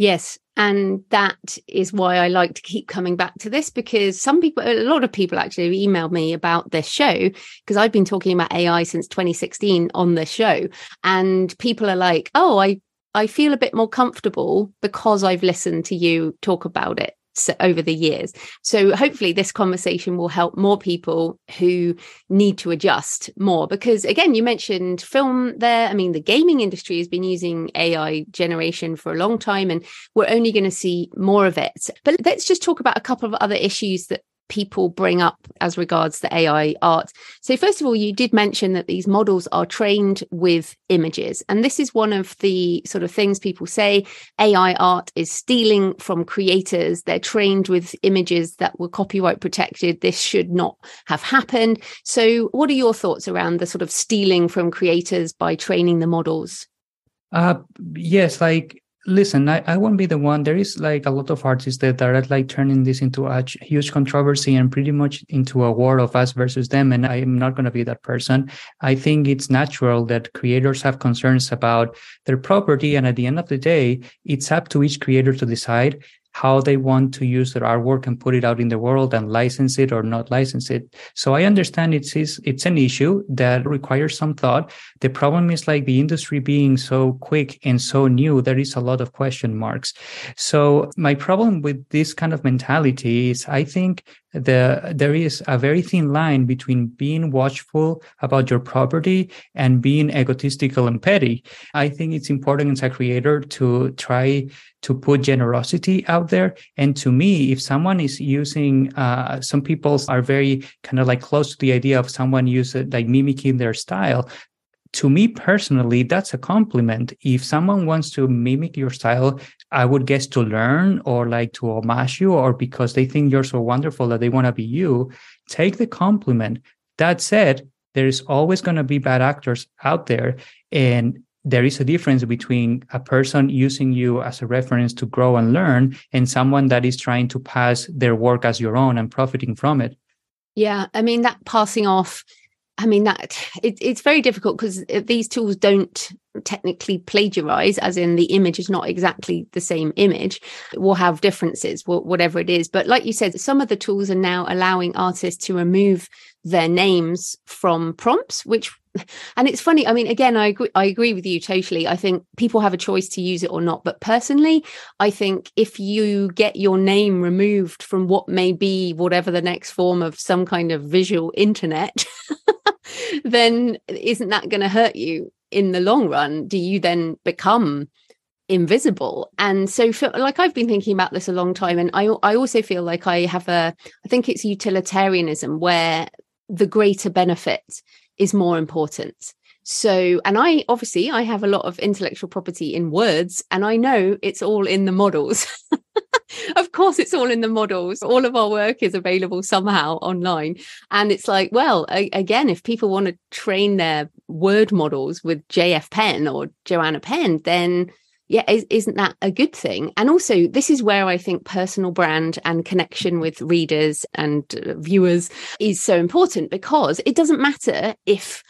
Yes. And that is why I like to keep coming back to this because some people, a lot of people actually emailed me about this show because I've been talking about AI since 2016 on the show. And people are like, oh, I, I feel a bit more comfortable because I've listened to you talk about it over the years. So hopefully this conversation will help more people who need to adjust more because again you mentioned film there I mean the gaming industry has been using AI generation for a long time and we're only going to see more of it. But let's just talk about a couple of other issues that people bring up as regards the AI art. So, first of all, you did mention that these models are trained with images. And this is one of the sort of things people say AI art is stealing from creators. They're trained with images that were copyright protected. This should not have happened. So, what are your thoughts around the sort of stealing from creators by training the models? Uh, yes, like listen I, I won't be the one. There is like a lot of artists that are like turning this into a huge controversy and pretty much into a war of us versus them and i'm not going to be that person. I think it's natural that creators have concerns about their property and at the end of the day it's up to each creator to decide how they want to use their artwork and put it out in the world and license it or not license it. So I understand it's it's an issue that requires some thought. The problem is like the industry being so quick and so new, there is a lot of question marks. So my problem with this kind of mentality is I think the there is a very thin line between being watchful about your property and being egotistical and petty. I think it's important as a creator to try to put generosity out there. And to me, if someone is using, uh, some people are very kind of like close to the idea of someone use it, like mimicking their style to me personally, that's a compliment. If someone wants to mimic your style, I would guess to learn or like to homage you or because they think you're so wonderful that they want to be you, take the compliment. That said, there is always going to be bad actors out there. And there is a difference between a person using you as a reference to grow and learn and someone that is trying to pass their work as your own and profiting from it. Yeah. I mean, that passing off I mean that it, it's very difficult because these tools don't technically plagiarize, as in the image is not exactly the same image. We'll have differences, whatever it is. But like you said, some of the tools are now allowing artists to remove their names from prompts, which and it's funny i mean again i agree i agree with you totally i think people have a choice to use it or not but personally i think if you get your name removed from what may be whatever the next form of some kind of visual internet then isn't that going to hurt you in the long run? Do you then become invisible and so for, like i've been thinking about this a long time and i i also feel like i have a i think it's utilitarianism where the greater benefit is more important. So and i obviously i have a lot of intellectual property in words and i know it's all in the models. Of course it's all in the models. All of our work is available somehow online. And it's like well a- again if people want to train their word models with jf penn or joanna penn then yeah is, isn't that a good thing? And also this is where i think personal brand and connection with readers and uh, viewers is so important because it doesn't matter if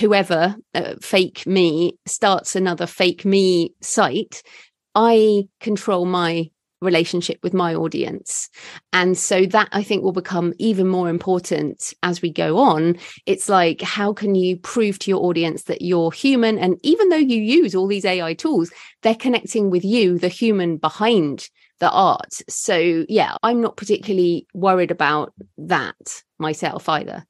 whoever uh, fake me starts another fake me site i control my relationship with my audience. And so that I think will become even more important as we go on. It's like, how can you prove to your audience that you're human? And even though you use all these AI tools, they're connecting with you, the human behind the art. So, yeah, I'm not particularly worried about that myself either.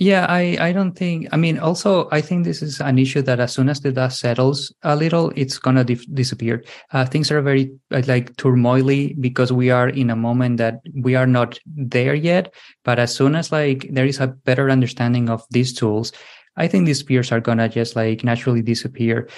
Yeah, I, I don't think, I mean, also, I think this is an issue that as soon as the dust settles a little, it's going to dif- disappear. Uh, things are very uh, like turmoily because we are in a moment that we are not there yet. But as soon as like there is a better understanding of these tools, I think these fears are going to just like naturally disappear.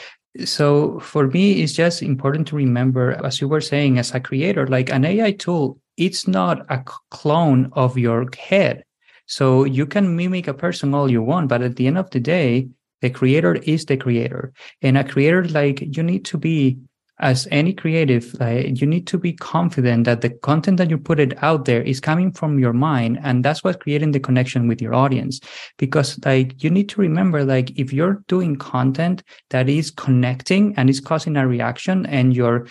So for me, it's just important to remember, as you were saying, as a creator, like an AI tool, it's not a clone of your head So you can mimic a person all you want, but at the end of the day, the creator is the creator. And a creator, like you need to be as any creative, like, you need to be confident that the content that you put it out there is coming from your mind. And that's what's creating the connection with your audience. Because like you need to remember, like if you're doing content that is connecting and is causing a reaction and your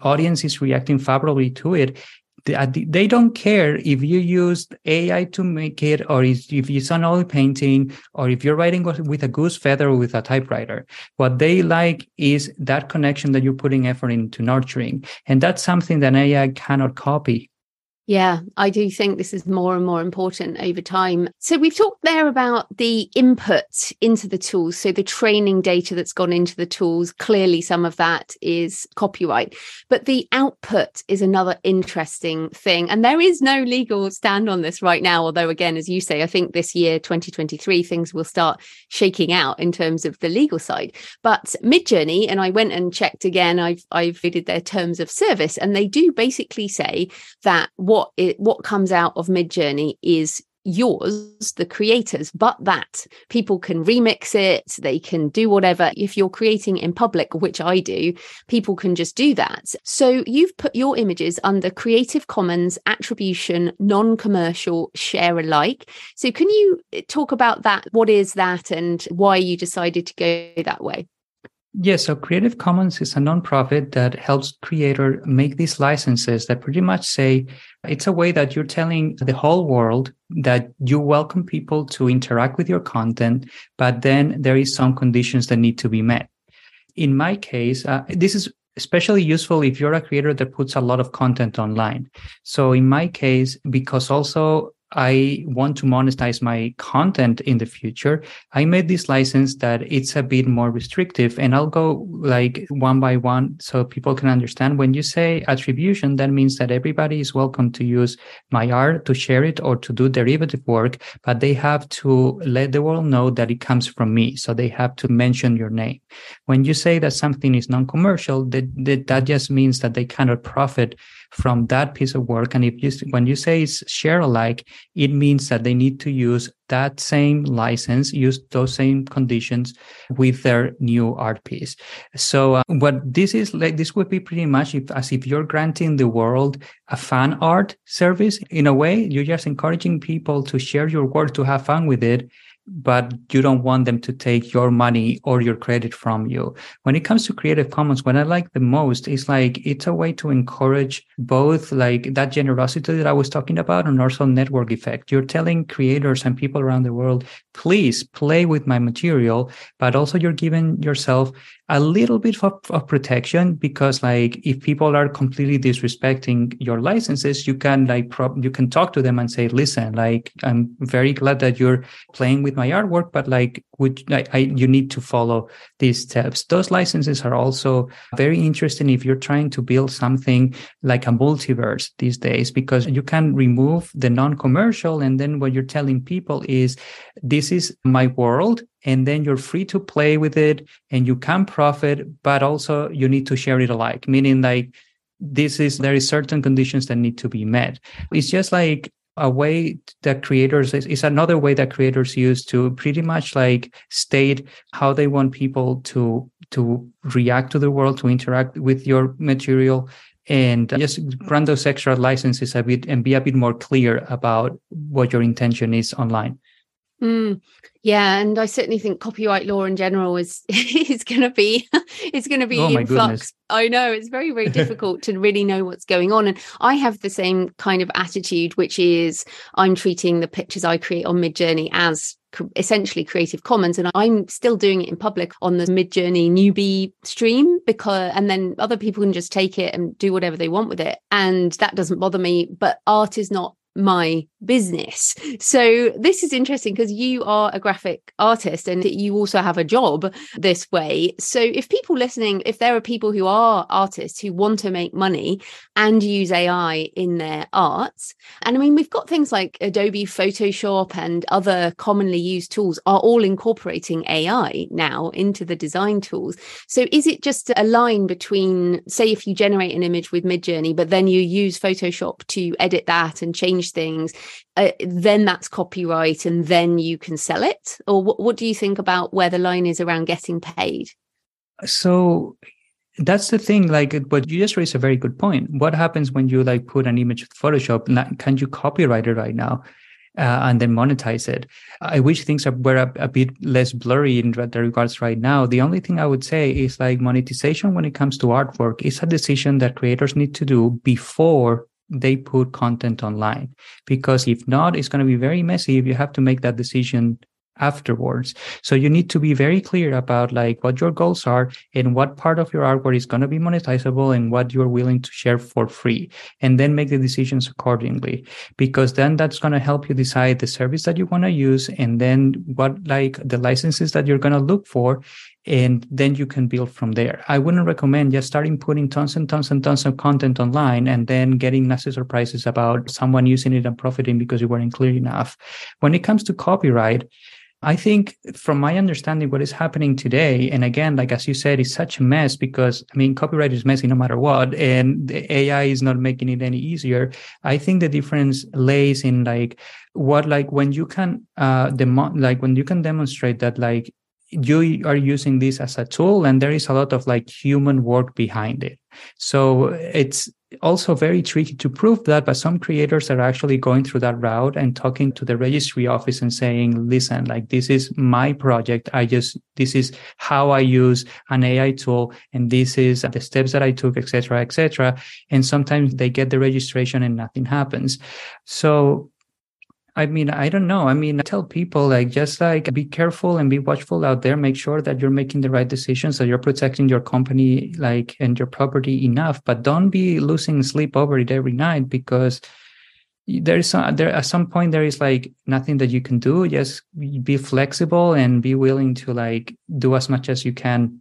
audience is reacting favorably to it, Uh, they don't care if you use AI to make it, or if you an oil painting, or if you're writing with a goose feather or with a typewriter. What they like is that connection that you're putting effort into nurturing. And that's something that AI cannot copy. Yeah, I do think this is more and more important over time. So we've talked there about the input into the tools. So the training data that's gone into the tools, clearly some of that is copyright. But the output is another interesting thing. And there is no legal stand on this right now. Although, again, as you say, I think this year, 2023, things will start shaking out in terms of the legal side. But Midjourney, and I went and checked again, I've, I've read their terms of service, and they do basically say that what what it what comes out of midjourney is yours the creators but that people can remix it they can do whatever. If you're creating in public which i do people can just do that. So you've put your images under creative commons attribution non-commercial share alike. So can you eh, talk about that? What is that and why you decided to go that way Yes, so Creative Commons is a nonprofit that helps creator make these licenses that pretty much say it's a way that you're telling the whole world that you welcome people to interact with your content, but then there is some conditions that need to be met. In my case, uh, this is especially useful if you're a creator that puts a lot of content online. So in my case, because also I want to monetize my content in the future, I made this license that it's a bit more restrictive. And I'll go like one by one so people can understand. When you say attribution, that means that everybody is welcome to use my art to share it or to do derivative work, but they have to let the world know that it comes from me. So they have to mention your name. When you say that something is non-commercial, that, that, that just means that they cannot profit from that piece of work. And if you, when you say it's share alike, it means that they need to use that same license, use those same conditions with their new art piece. So uh, what this is like, this would be pretty much if, as if you're granting the world a fan art service. In a way, you're just encouraging people to share your work, to have fun with it but you don't want them to take your money or your credit from you. When it comes to Creative Commons, what I like the most is like it's a way to encourage both like that generosity that I was talking about and also network effect. You're telling creators and people around the world, please play with my material, but also you're giving yourself a little bit of, of protection because like if people are completely disrespecting your licenses, you can like you can talk to them and say, listen, like I'm very glad that you're playing with my artwork, but like would I, I you need to follow these steps. Those licenses are also very interesting if you're trying to build something like a multiverse these days because you can remove the non-commercial and then what you're telling people is this is my world and then you're free to play with it and you can profit but also you need to share it alike meaning like this is there is certain conditions that need to be met. It's just like a way that creators is, another way that creators use to pretty much like state how they want people to to react to the world to interact with your material and just grant those extra licenses a bit and be a bit more clear about what your intention is online Mm, yeah, and I certainly think copyright law in general is is going to be is going to be oh, in flux. I know it's very very difficult to really know what's going on, and I have the same kind of attitude, which is I'm treating the pictures I create on Midjourney as essentially creative commons and i'm still doing it in public on the midjourney newbie stream because and then other people can just take it and do whatever they want with it and that doesn't bother me but art is not my business. So this is interesting because you are a graphic artist and you also have a job this way. So if people listening, if there are people who are artists who want to make money and use AI in their arts, and I mean we've got things like Adobe Photoshop and other commonly used tools are all incorporating AI now into the design tools. So is it just a line between say if you generate an image with Midjourney but then you use Photoshop to edit that and change change things, uh, then that's copyright and then you can sell it? Or what, what do you think about where the line is around getting paid? So that's the thing like but you just raised a very good point what happens when you like put an image with photoshop can you copyright it right now uh, and then monetize it. I wish things were a, a, bit less blurry in that regards right now. The only thing I would say is like monetization when it comes to artwork is a decision that creators need to do before they put content online. Because if not, it's going to be very messy if you have to make that decision afterwards. So you need to be very clear about like what your goals are and what part of your artwork is going to be monetizable and what you're willing to share for free and then make the decisions accordingly because then that's going to help you decide the service that you want to use and then what like the licenses that you're going to look for and then you can build from there. I wouldn't recommend just starting putting tons and tons and tons of content online and then getting nasty surprises about someone using it and profiting because you weren't clear enough. When it comes to copyright, I think from my understanding, what is happening today, and again, like as you said, is such a mess because I mean, copyright is messy no matter what, and AI is not making it any easier. I think the difference lays in like what, like when you can, uh, demo- like when you can demonstrate that like you are using this as a tool and there is a lot of like human work behind it. So it's also very tricky to prove that but some creators are actually going through that route and talking to the registry office and saying listen like this is my project. I just this is how i use an ai tool and this is the steps that i took etc etc and sometimes they get the registration and nothing happens. So I mean, I don't know. I mean, I tell people like just like be careful and be watchful out there. Make sure that you're making the right decisions, that you're protecting your company like and your property enough. But don't be losing sleep over it every night because there is some, there at some point there is like nothing that you can do. Just be flexible and be willing to like do as much as you can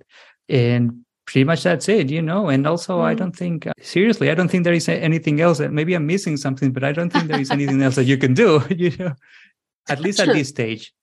and pretty much that's it, you know. And also, mm. I don't think seriously, I don't think there is anything else. That maybe I'm missing something, but I don't think there is anything else that you can do. You know, at least at this stage.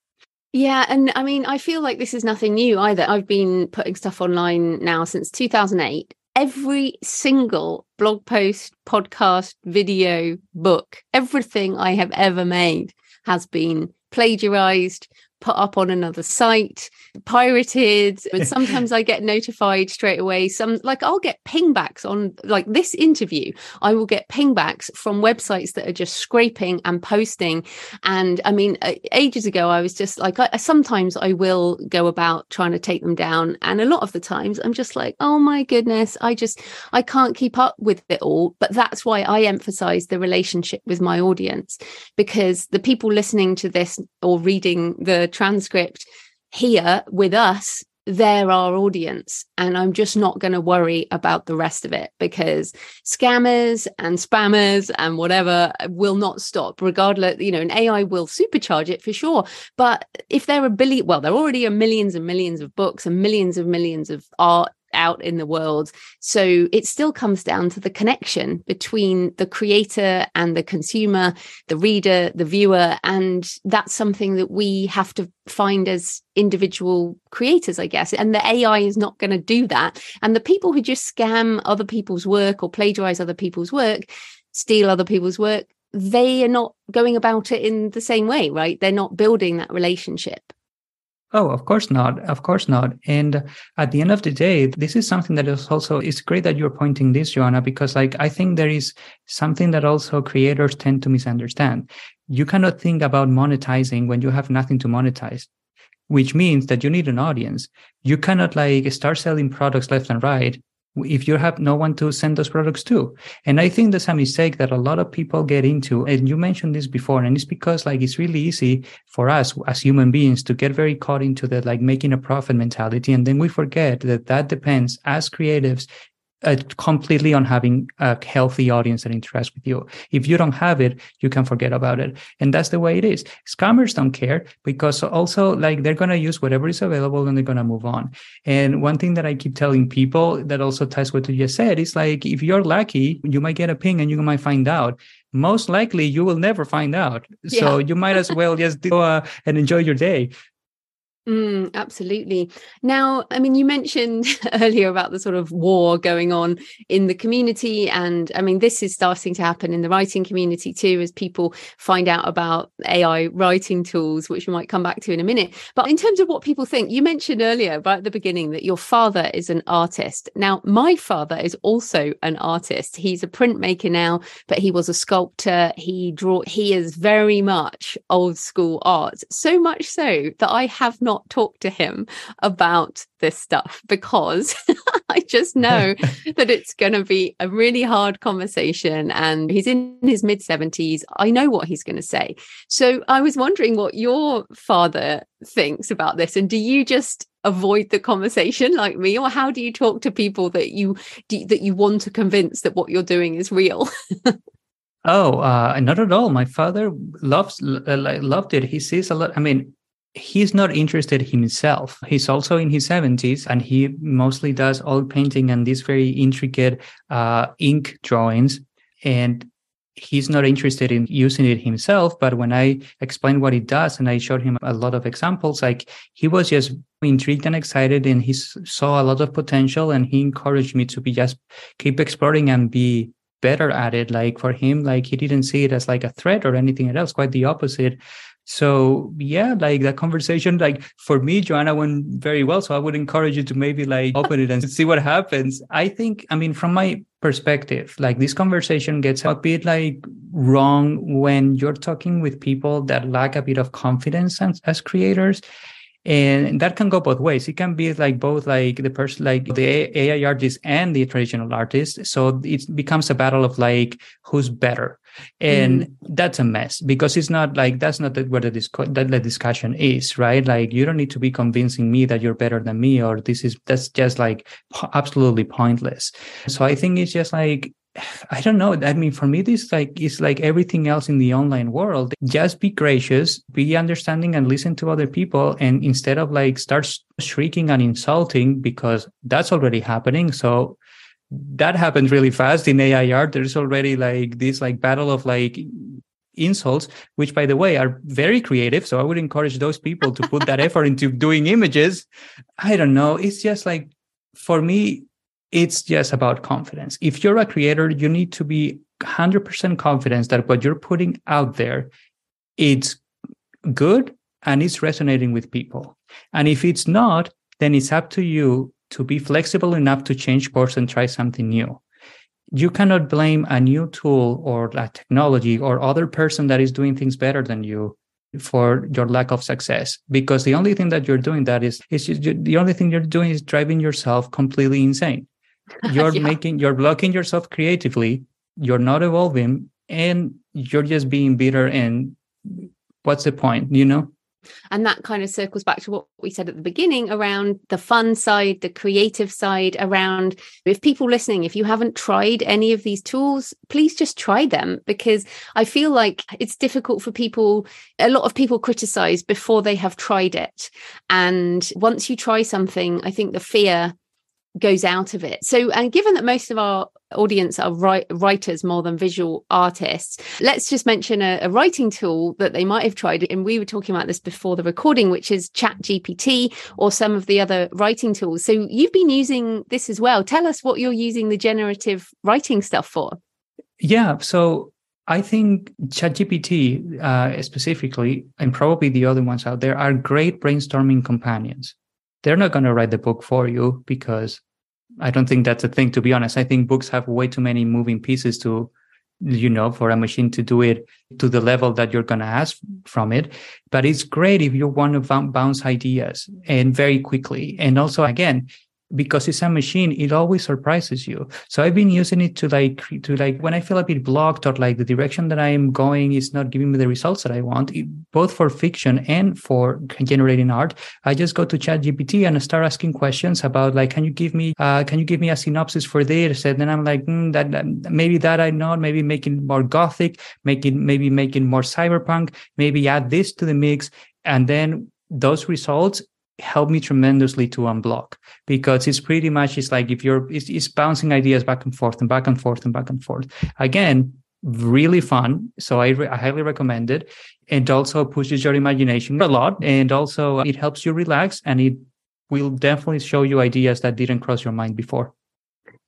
Yeah, and I mean, I feel like this is nothing new either. I've been putting stuff online now since 2008. Every single blog post, podcast, video, book, everything I have ever made has been plagiarized, put up on another site, pirated. But sometimes I get notified straight away. Some like I'll get pingbacks on like this interview. I will get pingbacks from websites that are just scraping and posting. And I mean, ages ago, I was just like, I, sometimes I will go about trying to take them down. And a lot of the times I'm just like, oh my goodness, I just, I can't keep up with it all. But that's why I emphasize the relationship with my audience because the people listening to this or reading the transcript here with us they're our audience and i'm just not going to worry about the rest of it because scammers and spammers and whatever will not stop. Regardless you know an ai will supercharge it for sure. But if there are billion well there already are millions and millions of books and millions of millions of art out in the world. So it still comes down to the connection between the creator and the consumer, the reader, the viewer. And that's something that we have to find as individual creators, I guess. And the AI is not going to do that. And the people who just scam other people's work or plagiarize other people's work, steal other people's work, they are not going about it in the same way, right? They're not building that relationship. Oh, of course not. Of course not. And at the end of the day, this is something that is also, it's great that you're pointing this, Joanna, because like I think there is something that also creators tend to misunderstand. You cannot think about monetizing when you have nothing to monetize, which means that you need an audience. You cannot like start selling products left and right if you have no one to send those products to. And I think that's a mistake that a lot of people get into. And you mentioned this before, and it's because like it's really easy for us as human beings to get very caught into the like making a profit mentality. And then we forget that that depends as creatives uh, completely on having a healthy audience that interacts with you. If you don't have it, you can forget about it. And that's the way it is. Scammers don't care because also like they're going to use whatever is available and they're going to move on. And one thing that I keep telling people that also ties what you just said is like, if you're lucky, you might get a ping and you might find out most likely you will never find out. Yeah. So you might as well just go uh, and enjoy your day. Mm, absolutely. Now, I mean, you mentioned earlier about the sort of war going on in the community. And I mean, this is starting to happen in the writing community too, as people find out about AI writing tools, which we might come back to in a minute. But in terms of what people think, you mentioned earlier, right at the beginning, that your father is an artist. Now, my father is also an artist. He's a printmaker now, but he was a sculptor. He draw, he is very much old school art, so much so that I have not not talk to him about this stuff because I just know that it's going to be a really hard conversation. And he's in his mid 70s. I know what he's going to say. So I was wondering what your father thinks about this. And do you just avoid the conversation like me or how do you talk to people that you do, that you want to convince that what you're doing is real Oh, uh, not at all. My father loves loved it. He sees a lot. I mean, he's not interested himself. He's also in his 70s and he mostly does oil painting and these very intricate uh, ink drawings. And he's not interested in using it himself. But when I explained what he does and I showed him a lot of examples, like he was just intrigued and excited and he saw a lot of potential and he encouraged me to be just keep exploring and be better at it like for him like he didn't see it as like a threat or anything else quite the opposite so yeah like that conversation like for me joanna went very well so i would encourage you to maybe like open it and see what happens. I think i mean from my perspective like this conversation gets a bit like wrong when you're talking with people that lack a bit of confidence as, as creators and that can go both ways. It can be like both like the person like the ai artist and the traditional artist so it becomes a battle of like who's better and mm. that's a mess because it's not like that's not where the, discu- that the discussion is right like you don't need to be convincing me that you're better than me or this is that's just like absolutely pointless so i think it's just like I don't know. I mean, for me, this like is like everything else in the online world. Just be gracious, be understanding, and listen to other people. And instead of like start shrieking and insulting, because that's already happening. So that happens really fast in AI art. There's already like this like battle of like insults, which by the way are very creative. So I would encourage those people to put that effort into doing images. I don't know. It's just like for me, it's just about confidence. If you're a creator, you need to be 100% confident that what you're putting out there, it's good and it's resonating with people. And if it's not, then it's up to you to be flexible enough to change course and try something new. You cannot blame a new tool or a technology or other person that is doing things better than you for your lack of success because the only thing that you're doing that is is just, the only thing you're doing is driving yourself completely insane you're yeah. making you're blocking yourself creatively you're not evolving and you're just being bitter and what's the point you know and that kind of circles back to what we said at the beginning around the fun side, the creative side, around if people listening, if you haven't tried any of these tools, please just try them because I feel like it's difficult for people. A lot of people criticize before they have tried it. And once you try something, I think the fear goes out of it. So, and given that most of our audience are write, writers more than visual artists, let's just mention a, a, writing tool that they might have tried. And we were talking about this before the recording, which is Chat GPT or some of the other writing tools. So, you've been using this as well. Tell us what you're using the generative writing stuff for. Yeah. So, I think ChatGPT uh, specifically, and probably the other ones out there, are great brainstorming companions they're not going to write the book for you because I don't think that's a thing, to be honest. I think books have way too many moving pieces to, you know, for a machine to do it to the level that you're going to ask from it. But it's great if you want to bounce ideas and very quickly. And also, again, because it's a machine it always surprises you. So i've been using it to like to like when i feel a bit blocked or like the direction that i am going is not giving me the results that i want both for fiction and for generating art i just go to chat gpt and I start asking questions about like can you give me uh, can you give me a synopsis for this? And then i'm like mm, that, that maybe that i know maybe making more gothic making maybe making more cyberpunk maybe add this to the mix. And then those results helped me tremendously to unblock because it's pretty much it's like if you're it's, it's, bouncing ideas back and forth and back and forth and back and forth again really fun. So I, re- I highly recommend it. It also pushes your imagination a lot. And also it helps you relax and it will definitely show you ideas that didn't cross your mind before.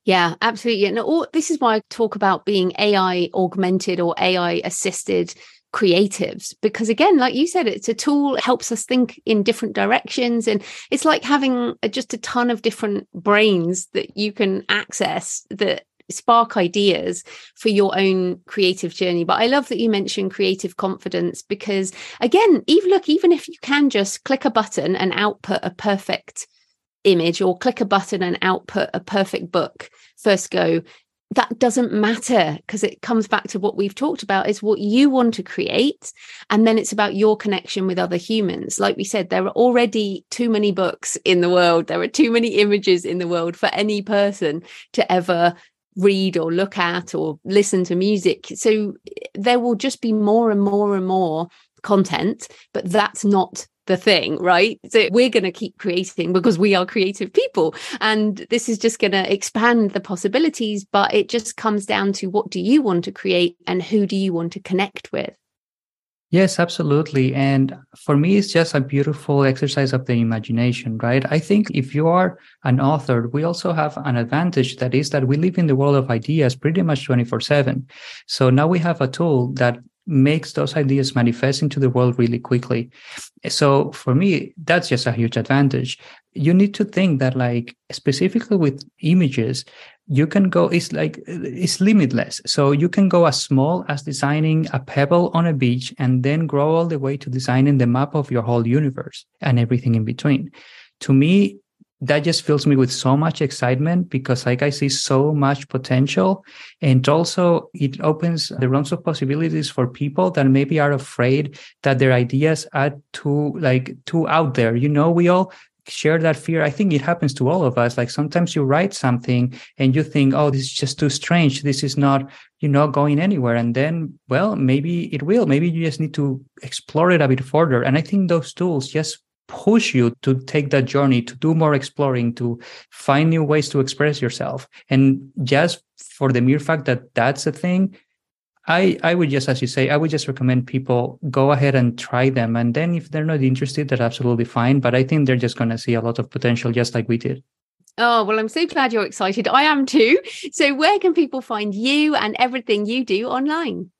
Yeah, absolutely. And all, this is why I talk about being AI augmented or AI assisted creatives because again like you said it's a tool it helps us think in different directions and it's like having a, just a ton of different brains that you can access that spark ideas for your own creative journey. But i love that you mentioned creative confidence because again even look even if you can just click a button and output a perfect image or click a button and output a perfect book first go that doesn't matter because it comes back to what we've talked about is what you want to create and then it's about your connection with other humans. Like we said there are already too many books in the world. There are too many images in the world for any person to ever read or look at or listen to music. So eh, there will just be more and more and more content but that's not the thing, right? So we're going to keep creating because we are creative people. And this is just going to expand the possibilities. But it just comes down to what do you want to create and who do you want to connect with? Yes, absolutely. And for me, it's just a beautiful exercise of the imagination, right? I think if you are an author, we also have an advantage that is that we live in the world of ideas pretty much 24 7. So now we have a tool that makes those ideas manifest into the world really quickly. So for me, that's just a huge advantage. You need to think that like specifically with images, you can go, it's like, it's limitless. So you can go as small as designing a pebble on a beach and then grow all the way to designing the map of your whole universe and everything in between. To me, that just fills me with so much excitement because like I see so much potential. And also it opens the realms of possibilities for people that maybe are afraid that their ideas are too like too out there. You know, we all share that fear. I think it happens to all of us. Like sometimes you write something and you think, oh, this is just too strange. This is not, you know, going anywhere. And then, well, maybe it will. Maybe you just need to explore it a bit further. And I think those tools just push you to take that journey, to do more exploring, to find new ways to express yourself. And just for the mere fact that that's a thing, I, I would just, as you say, I would just recommend people go ahead and try them. And then if they're not interested, that's absolutely fine. But I think they're just going to see a lot of potential, just like we did. Oh, well, I'm so glad you're excited. I am too. So, where can people find you and everything you do online?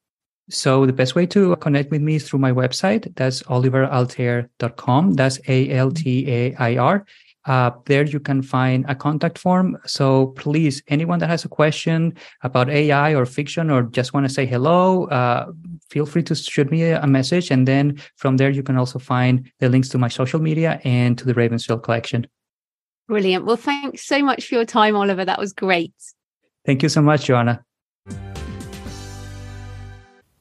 So the best way to connect with me is through my website. That's oliveraltair.com. That's A-L-T-A-I-R. Uh, there you can find a contact form. So please, anyone that has a question about AI or fiction or just want to say hello, uh, feel free to shoot me a message. And then from there, you can also find the links to my social media and to the Ravensfield collection. Brilliant. Well, thanks so much for your time, Oliver. That was great. Thank you so much, Joanna.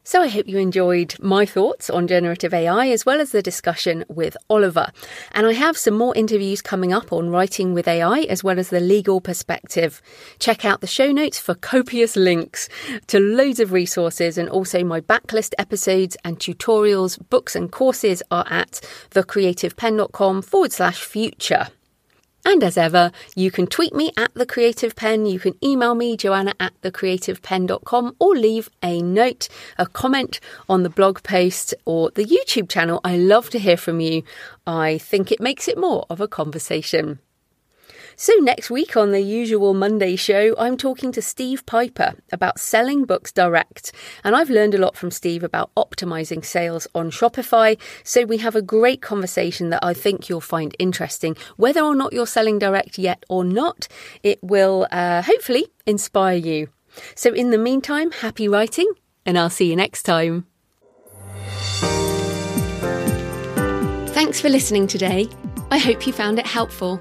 So I hope you enjoyed my thoughts on generative AI as well as the discussion with Oliver. And I have some more interviews coming up on writing with AI as well as the legal perspective. Check out the show notes for copious links to loads of resources and also my backlist episodes and tutorials, books and courses are at thecreativepenn.com forward slash future. And as ever, you can tweet me at The Creative Penn, you can email me, joanna at thecreativepenn.com, or leave a note, a comment on the blog post or the YouTube channel. I love to hear from you. I think it makes it more of a conversation. So, next week on the usual Monday show, I'm talking to Steve Pieper about selling books direct. And I've learned a lot from Steve about optimizing sales on Shopify. So, we have a great conversation that I think you'll find interesting. Whether or not you're selling direct yet or not, it will uh, hopefully inspire you. So, in the meantime, happy writing, and I'll see you next time. Thanks for listening today. I hope you found it helpful.